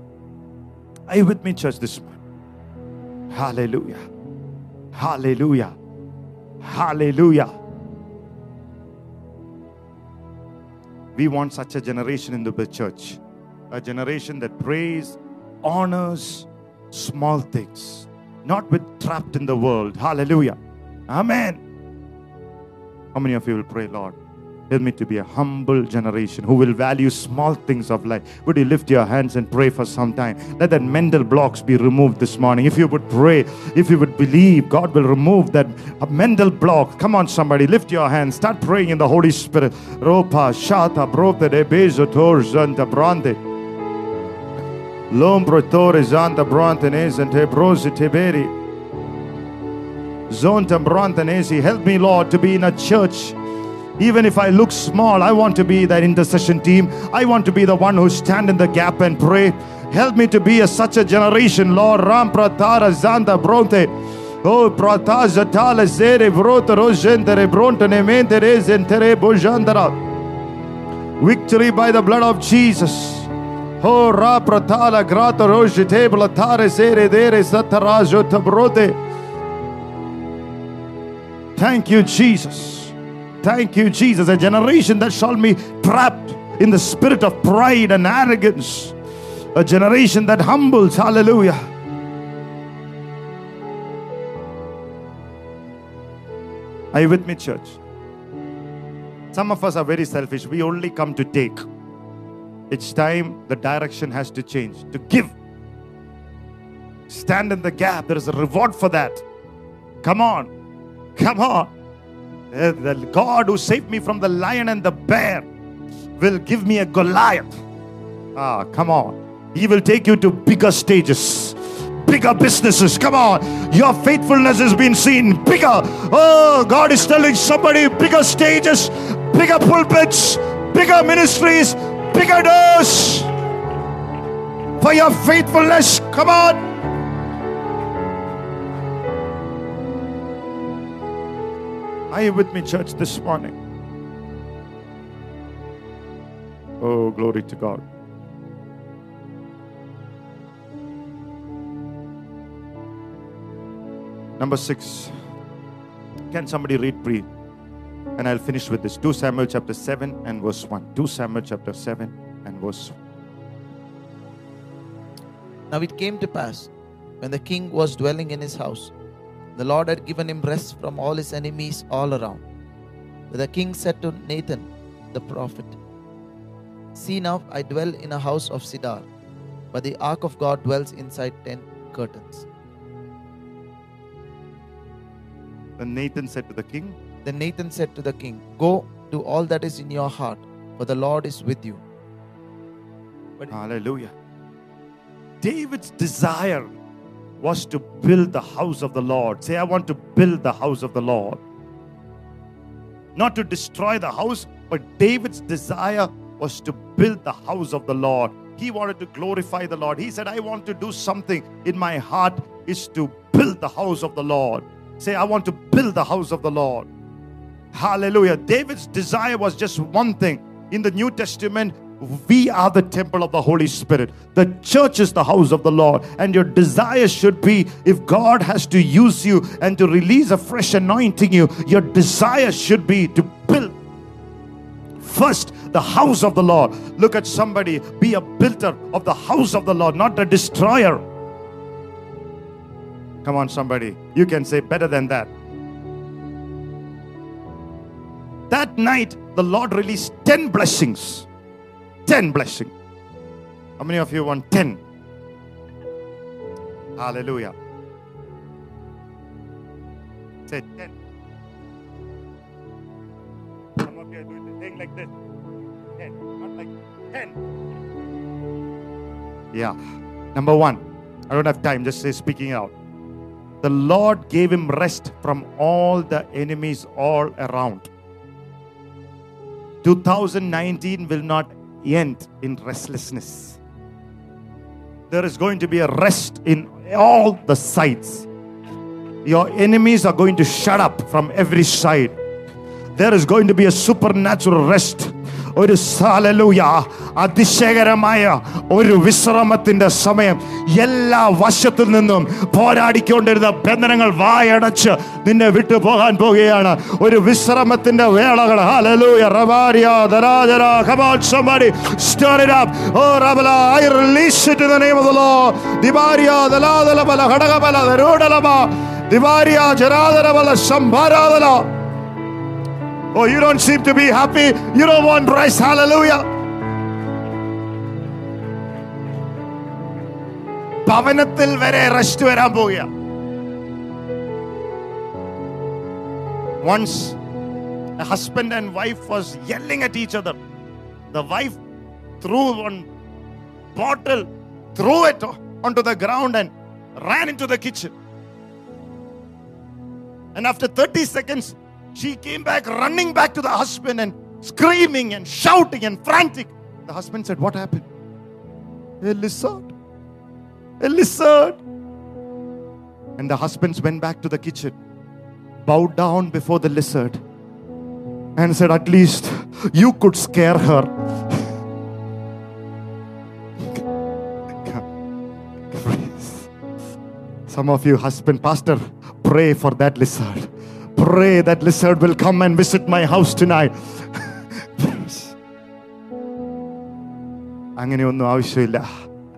Are you with me, church, this morning? Hallelujah. Hallelujah. Hallelujah. We want such a generation in the church. A generation that prays, honors small things, not with trapped in the world. Hallelujah. Amen. How many of you will pray, Lord? Help me to be a humble generation who will value small things of life. Would you lift your hands and pray for some time? Let that mental blocks be removed this morning. If you would pray, if you would believe, God will remove that mental block. Come on, somebody, lift your hands. Start praying in the Holy Spirit. Ropa, shata, brota, de bezo, tor, zanta, brande. Lombro, tore, zanta, brante, nezante, brosi, teberi. Zonta, brante, nezi. Help me, Lord, to be in a church even if I look small, I want to be that intercession team. I want to be the one who stand in the gap and pray. Help me to be a, such a generation, Lord. Ram pratara zanda bronte. Oh, prataja tala zere vrota rojentere bronte nemente rezentere bojandara. Victory by the blood of Jesus. Oh, ra pratala grata roje tebla tare zere dere satarajo tabrote. Thank you, Jesus. Thank you, Jesus. A generation that shall be trapped in the spirit of pride and arrogance. A generation that humbles. Hallelujah. Are you with me, church? Some of us are very selfish. We only come to take. It's time the direction has to change, to give. Stand in the gap. There is a reward for that. Come on. Come on. Uh, The God who saved me from the lion and the bear will give me a Goliath. Ah, come on. He will take you to bigger stages, bigger businesses. Come on. Your faithfulness has been seen bigger. Oh, God is telling somebody bigger stages, bigger pulpits, bigger ministries, bigger doors for your faithfulness. Come on. Are you with me, church, this morning? Oh, glory to God. Number six. Can somebody read, please? And I'll finish with this. 2 Samuel chapter 7 and verse 1. 2 Samuel chapter 7 and verse 1. Now it came to pass, when the king was dwelling in his house, the Lord had given him rest from all his enemies all around. But the king said to Nathan the prophet, See now, I dwell in a house of cedar, but the ark of God dwells inside ten curtains. Then Nathan said to the king, Then Nathan said to the king, Go, do all that is in your heart, for the Lord is with you. But Hallelujah. David's desire was to build the house of the Lord. Say, I want to build the house of the Lord. Not to destroy the house, but David's desire was to build the house of the Lord. He wanted to glorify the Lord. He said, I want to do something in my heart is to build the house of the Lord. Say, I want to build the house of the Lord. Hallelujah. David's desire was just one thing. In the New Testament, we are the temple of the Holy Spirit. The church is the house of the Lord. And your desire should be if God has to use you and to release a fresh anointing you, your desire should be to build first the house of the Lord. Look at somebody, be a builder of the house of the Lord, not a destroyer. Come on, somebody. You can say better than that. That night, the Lord released 10 blessings. 10 blessings. How many of you want 10? Hallelujah. Say 10. Some of you are doing the thing like this. 10. Not like 10. Yeah. Number one. I don't have time, just say speaking out. The Lord gave him rest from all the enemies all around. 2019 will not end in restlessness. There is going to be a rest in all the sides. Your enemies are going to shut up from every side. There is going to be a supernatural rest. ഒരു സാലലൂയ അതിശയകരമായ ഒരു വിശ്രമത്തിന്റെ സമയം. എല്ലാ വശത്തു നിന്നും പോരാടിക്കൊണ്ടിരുന്ന ബന്ധനങ്ങൾ വായടച്ച് നിന്നെ വിട്ടു പോകാൻ പോവുകയാണ് ഒരു വിശ്രമത്തിന്റെ വേളകൾ. ഹാലലൂയ റവാരിയ ദരാജര ഹബാൽ സമാരി സ്റ്റോറി ഡാപ് ഓ റബല I in the name of the Lord ദിബാരിയ ദലാദല ബല ഹടഗ ബല ദരൂഡലമ. ജരാദര ബല സംഭാരാദല Oh, you don't seem to be happy. You don't want rest. Hallelujah. ഭവനത്തിൽ വരെ റെസ്റ്റ് വരാൻ പോവുക once a husband and wife was yelling at each other the wife threw one bottle threw it onto the ground and ran into the kitchen and after 30 seconds she came back running back to the husband and screaming and shouting and frantic. The husband said, What happened? A lizard. A lizard. And the husbands went back to the kitchen, bowed down before the lizard, and said, At least you could scare her. Some of you, husband, pastor, pray for that lizard pray that lizard will come and visit my house tonight. അങ്ങനെയൊന്നും ആവശ്യമില്ല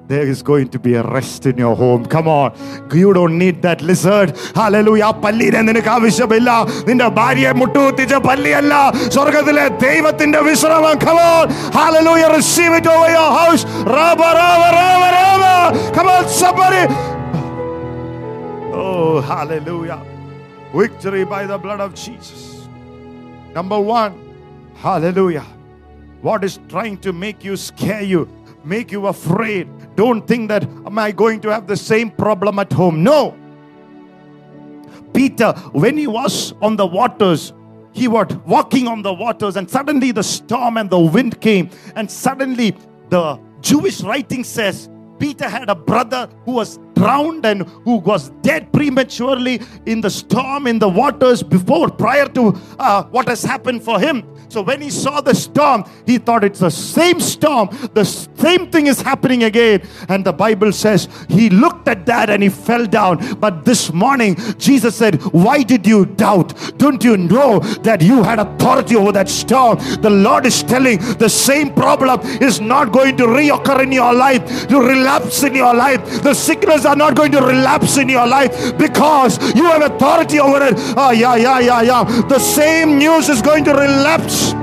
There is going to be a rest in your home. Come on. You don't need that lizard. Hallelujah. ആ പല്ലിനെ നിനക്ക് ആവശ്യമില്ല നിന്റെ ഭാര്യയെ മുട്ടുകുത്തിച്ച പല്ലിയല്ല സ്വർഗത്തിലെ ദൈവത്തിന്റെ വിശ്രമം Come on. Hallelujah. Receive it over your house. Raba, raba, raba, raba. Come on, somebody. Oh, hallelujah. Victory by the blood of Jesus. Number one, hallelujah. What is trying to make you scare you, make you afraid? Don't think that, am I going to have the same problem at home? No. Peter, when he was on the waters, he was walking on the waters, and suddenly the storm and the wind came, and suddenly the Jewish writing says Peter had a brother who was drowned and who was dead prematurely in the storm, in the waters before, prior to uh, what has happened for him. So when he saw the storm, he thought it's the same storm, the same thing is happening again. And the Bible says he looked at that and he fell down. But this morning, Jesus said, Why did you doubt? Don't you know that you had authority over that storm? The Lord is telling the same problem is not going to reoccur in your life, to relapse in your life. The sickness are not going to relapse in your life because you have authority over it. Ah, yeah, yeah, yeah, yeah. The same news is going to relapse.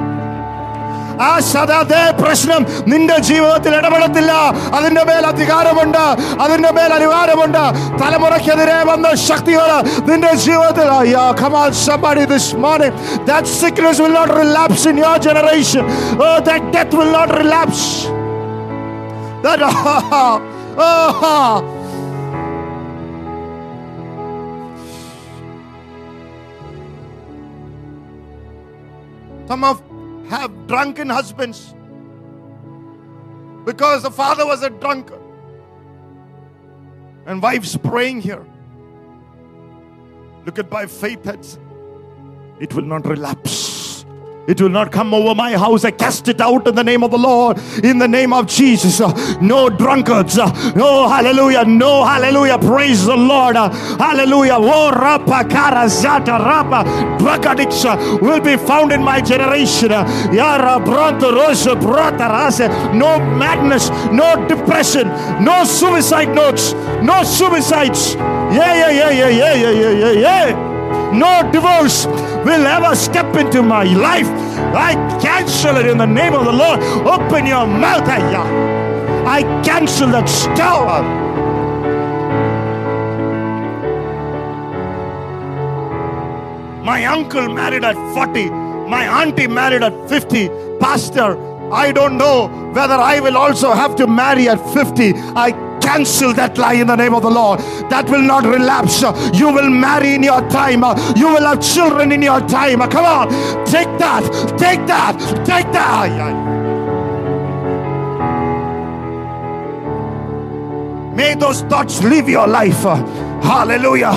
ആ സദാതേ പ്രശ്നം നിന്റെ ജീവിതത്തിൽ ഇടപെടത്തില്ല അതിന്റെ മേൽ അധികാരമുണ്ട് അതിന്റെ മേൽ അധികാരമുണ്ട് തലമുറയ്ക്കെതിരെ വന്ന ശക്തികൾ നിന്റെ ജീവിതത്തിൽ Yeah, come on, somebody this morning. That sickness will not relapse in your generation. Oh, that death will not relapse. That oh, Some of have drunken husbands because the father was a drunkard. And wives praying here. Look at by faith it will not relapse. It will not come over my house. I cast it out in the name of the Lord, in the name of Jesus. No drunkards. No hallelujah. No hallelujah. Praise the Lord. Hallelujah. Oh, rapa kara zata. Drug will be found in my generation. Yara bronto rosa rase. No madness. No depression. No suicide notes. No suicides. Yeah, yeah, yeah, yeah, yeah, yeah, yeah, yeah, yeah no divorce will ever step into my life. I cancel it in the name of the Lord. Open your mouth, Ayah. I cancel that spell. My uncle married at 40. My auntie married at 50. Pastor, I don't know whether I will also have to marry at 50. I cancel that lie in the name of the Lord. That will not relapse. You will marry in your time. You will have children in your time. Come on, take that, take that, take that. May those thoughts leave your life. Hallelujah.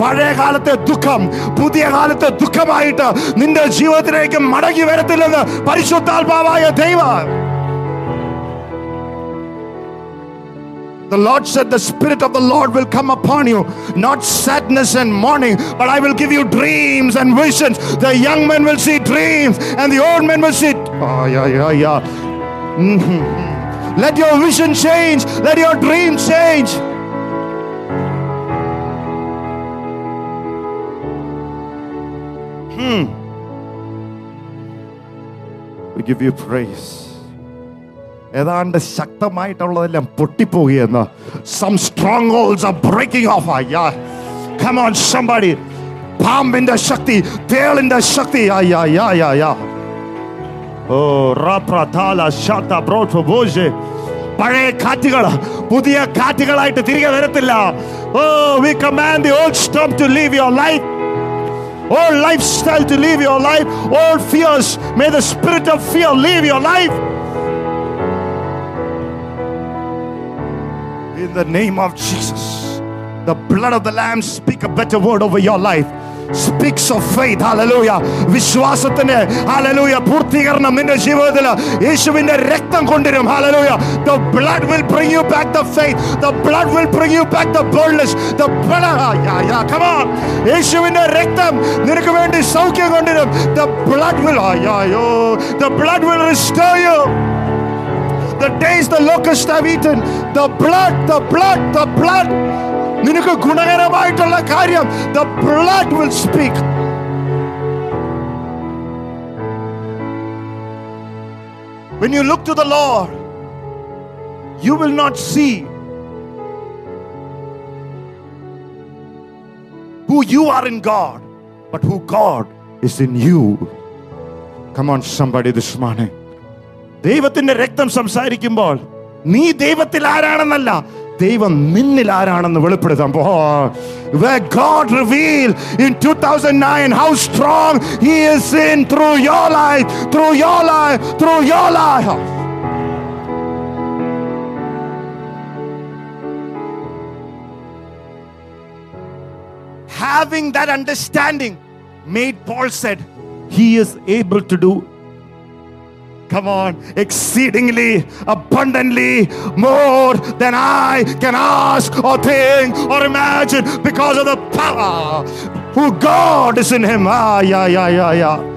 പഴയ കാലത്തെ ദുഃഖം പുതിയ കാലത്തെ ദുഃഖമായിട്ട് നിന്റെ ജീവിതത്തിലേക്ക് മടങ്ങി വരത്തില്ലെന്ന് പരിശുദ്ധാത്മാവായ ദൈവം The Lord said, The Spirit of the Lord will come upon you, not sadness and mourning, but I will give you dreams and visions. The young men will see dreams, and the old men will see. Oh, yeah, yeah, yeah. Mhm. Let your vision change, let your dream change. Hmm. We give you praise. ഏതാണ്ട് ശക്തമായിട്ടുള്ളതെല്ലാം പൊട്ടിപ്പോകുകയെന്ന് some strong holes are breaking off അയ്യാ come on somebody പാമ്പിന്റെ ശക്തി തേളിന്റെ ശക്തി അയ്യാ യാ യാ യാ ഓ റാപ്രഥാല ശാത്ത brought ബോജെ പഴയ കാറ്റുകൾ പുതിയ കാറ്റുകളായിട്ട് തിരികെ വരത്തില്ല oh we command the old storm to leave your life all lifestyle to leave your life, all fears. May the spirit of fear leave your life. In the name of Jesus, the blood of the Lamb speak a better word over your life. Speaks of faith hallelujah വിശ്വാസത്തിന്റെ hallelujah പൂർത്തീകരണം നിന്റെ ജീവിതത്തിൽ യേശുവിന്റെ രക്തം കൊണ്ടുവരും hallelujah the blood will bring you back the faith the blood will bring you back the boldness the blood യേശുവിന്റെ രക്തം നിനക്ക് വേണ്ടി സൗഖ്യം കൊണ്ടുവരും the blood will the blood will restore you the days the locusts have eaten, the blood, the blood, the blood. നിനക്ക് ഗുണകരമായിട്ടുള്ള കാര്യം the blood will speak. When you look to the Lord, you will not see who you are in God, but who God is in you. Come on, somebody this morning. ദൈവത്തിന്റെ രക്തം സംസാരിക്കുമ്പോൾ നീ ദൈവത്തിൽ ആരാണെന്നല്ല ദൈവം നിന്നിൽ ആരാണെന്ന് വെളിപ്പെടുത്താൻ പോ Where God revealed in 2009 how strong He is in through your life, through your life, through your life. Having that understanding made Paul said, He is able to do Come on, exceedingly abundantly more than I can ask or think or imagine because of the power who God is in him. Ah, yeah, yeah, yeah, yeah.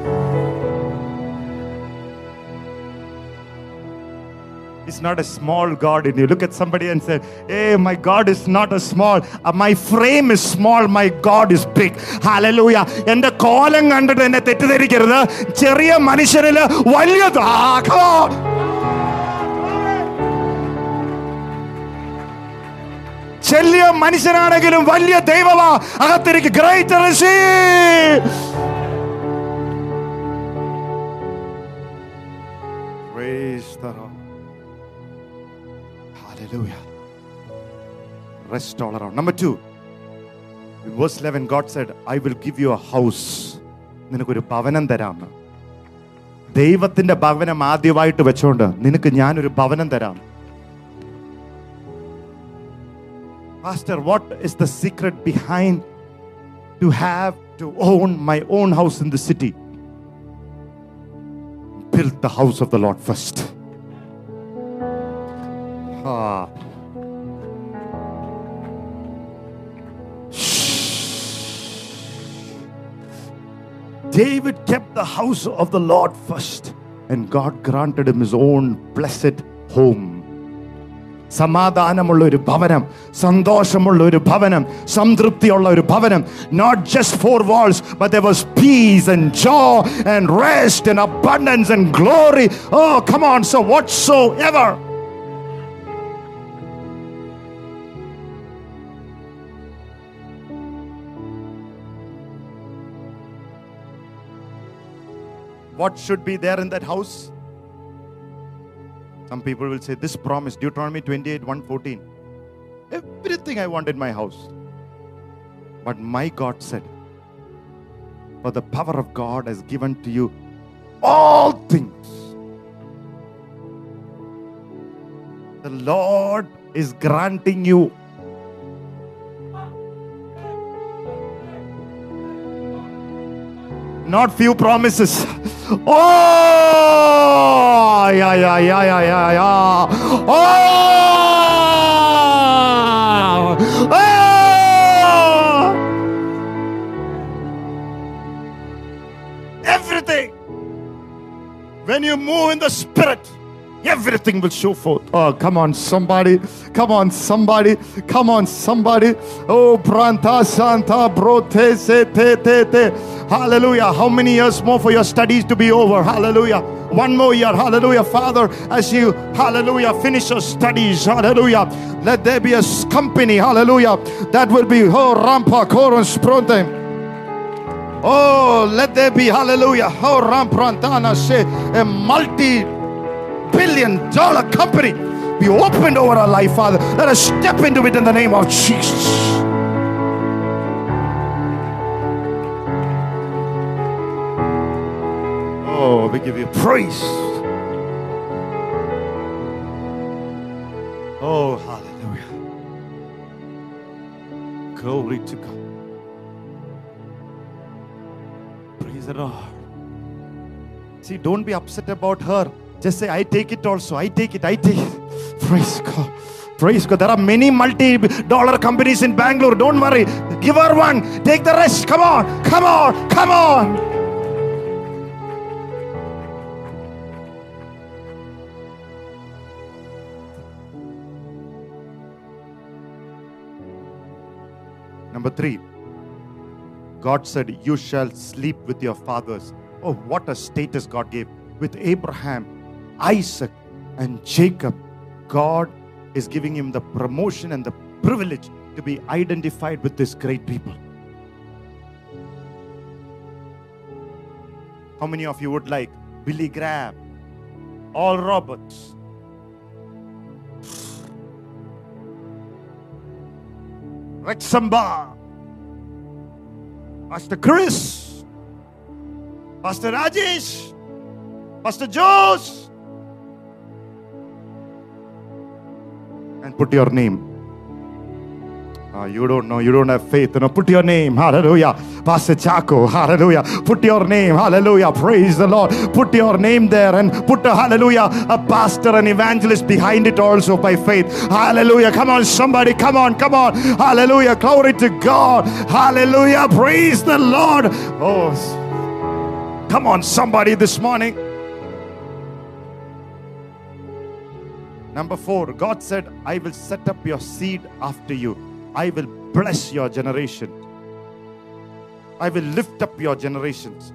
It's not a small God in you. Look at somebody and say, Hey, my God is not a small. Uh, my frame is small. My God is big. Hallelujah. എന്റെ കോലം കണ്ടിട്ട് എന്നെ തെറ്റിദ്ധരിക്കരുത് ചെറിയ മനുഷ്യനില് വലിയ ആ, come on. ചെറിയ മനുഷ്യനാണെങ്കിലും വലിയ ദൈവമാ അകത്തിരിക്ക് greater Hallelujah. Rest all around. Number two, in verse 11, God said, I will give you a house. നിനക്കൊരു ഭവനം തരാം ദൈവത്തിന്റെ ഭവനം ആദ്യമായിട്ട് വെച്ചോണ്ട് നിനക്ക് ഞാനൊരു ഭവനം തരാം Pastor, what is the secret behind to have to own my own house in the city? Build the house of the Lord first. Ah. David kept the house of the Lord first, and God granted him his own blessed home. സമാധാനമുള്ള ഒരു ഭവനം സന്തോഷമുള്ള ഒരു ഭവനം സംതൃപ്തിയുള്ള ഒരു ഭവനം not just for walls but there was peace and joy and rest and abundance and glory oh come on so whatsoever what should be there in that house? Some people will say this promise deuteronomy 28 114 everything i want in my house. But my god said for the power of god has given to you all things. The lord is granting you not few promises. Oh, yeah, yeah, yeah, yeah, yeah, yeah. Oh, oh. Everything. When you move in the spirit, everything will show forth. Oh, come on, somebody. Come on, somebody. Come on, somebody. Oh, Branta Santa Brote se te te te. Hallelujah. How many years more for your studies to be over? Hallelujah. One more year. Hallelujah. Father, as you, hallelujah, finish your studies. Hallelujah. Let there be a company. Hallelujah. That will be, oh, Rampa Koron Spronte. Oh, let there be, hallelujah, oh, Ramprantana say, a multi billion dollar company be opened over our life, Father. Let us step into it in the name of Jesus. Oh, we give you praise. Oh, hallelujah. Glory to God. Praise the Lord. See, don't be upset about her. Just say, I take it also. I take it. I take it. Praise God. Praise God. There are many multi dollar companies in Bangalore. Don't worry. Give her one. Take the rest. Come on. Come on. Come on. Number three, God said, You shall sleep with your fathers. Oh, what a status God gave. With Abraham, Isaac, and Jacob, God is giving him the promotion and the privilege to be identified with this great people. How many of you would like Billy Graham, Oral Roberts, Rex Samba, Pastor Chris, Pastor Rajesh, Pastor Josh, put your name. Ah, you don't know, you don't have faith. You know, put your name, hallelujah. Pastor Chaco, hallelujah. Put your name, hallelujah. Praise the Lord. Put your name there and put a hallelujah, a pastor, an evangelist behind it also by faith. Hallelujah. Come on, somebody, come on, come on. Hallelujah. Glory to God. Hallelujah. Praise the Lord. Oh, come on, somebody this morning. Number four, God said, I will set up your seed after you. I will bless your generation. I will lift up your generations.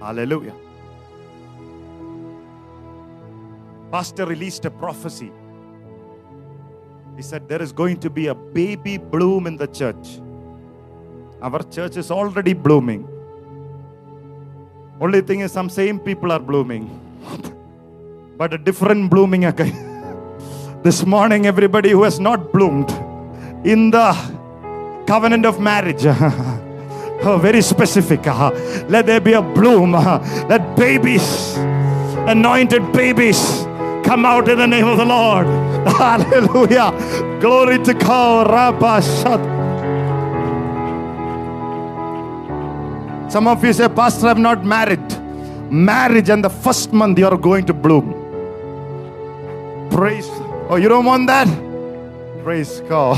Hallelujah. Pastor released a prophecy. He said, There is going to be a baby bloom in the church. Our church is already blooming. Only thing is, some same people are blooming, but a different blooming. Okay. This morning, everybody who has not bloomed in the covenant of marriage. oh, very specific. uh, Let there be a bloom. uh, Let babies, anointed babies, come out in the name of the Lord. Hallelujah. Glory to God. Some of you say, Pastor, I'm not married. Marriage and the first month you are going to bloom. Praise. Oh, you don't want that? Praise God.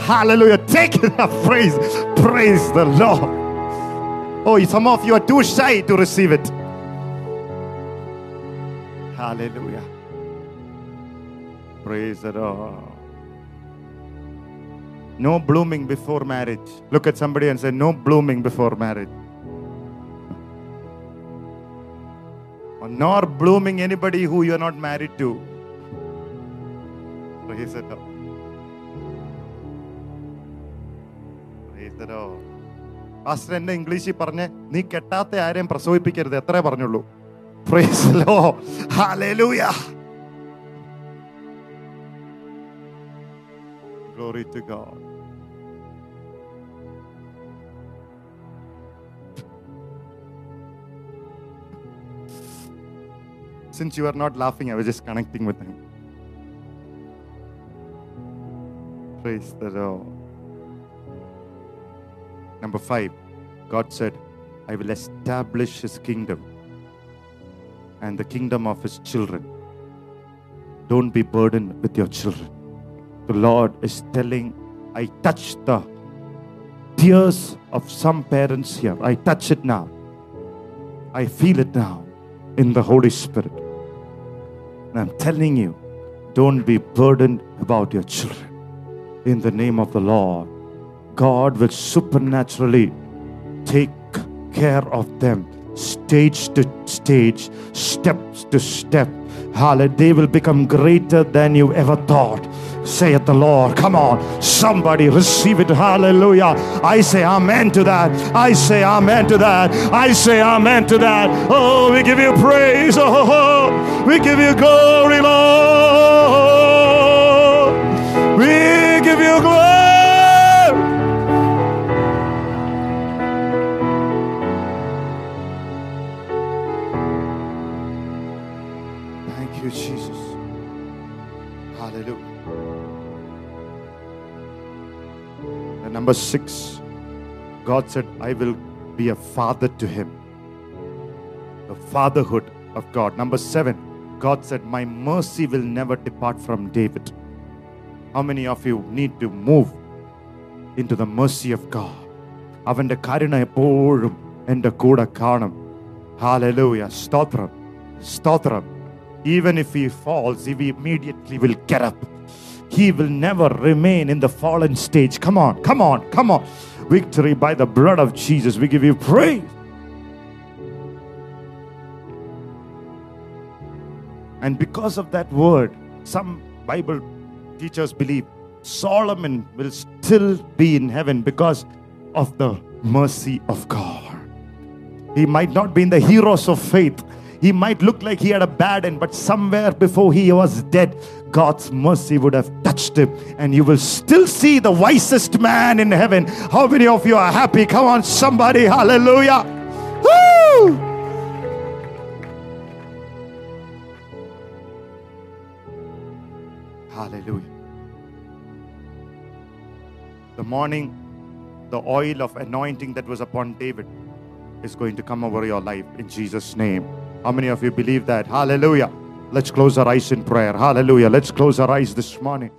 Hallelujah. Take it up. Praise. Praise the Lord. Oh, some of you are too shy to receive it. Hallelujah. Praise the Lord. No blooming before marriage. Look at somebody and say, No blooming before marriage. Nor blooming anybody who you're not married to. Praise the Lord. Praise the Lord. Pastor എന്നെ ഇംഗ്ലീഷിൽ പറഞ്ഞ് നീ കെട്ടാത്ത ആരെയും പ്രസവിപ്പിക്കരുത് എത്രേ പറഞ്ഞുള്ളൂ praise Lord hallelujah Glory to God. Since you are not laughing, I was just connecting with him. Praise the Lord. Number five, God said, I will establish his kingdom and the kingdom of his children. Don't be burdened with your children. The Lord is telling, I touch the tears of some parents here. I touch it now. I feel it now in the Holy Spirit. And I'm telling you, don't be burdened about your children. In the name of the Lord, God will supernaturally take care of them, stage to stage, steps to step. Hallelujah. They will become greater than you ever thought. Saith the Lord. Come on, somebody receive it. Hallelujah. I say amen to that. I say amen to that. I say amen to that. Oh, we give you praise. Oh, we give you glory, Lord. number six, God said, I will be a father to him. The fatherhood of God. Number seven, God said, My mercy will never depart from David. How many of you need to move into the mercy of God? അവൻ്റെ കരുണ എപ്പോഴും എൻ്റെ കൂടെ കാണും hallelujah സ്തോത്രം സ്തോത്രം even if he falls he immediately will get up he will never remain in the fallen stage. Come on come on come on. Victory by the blood of jesus. We give you praise. And because of that word some bible teachers believe solomon will still be in heaven because of the mercy of god. He might not be in the heroes of faith. He might look like he had a bad end, but somewhere before he was dead, God's mercy would have touched him. And you will still see the wisest man in heaven. How many of you are happy? Come on, somebody. Hallelujah. Woo! Hallelujah. The morning, the oil of anointing that was upon David is going to come over your life in Jesus' name. How many of you believe that? Hallelujah. Let's close our eyes in prayer. Hallelujah. Let's close our eyes this morning.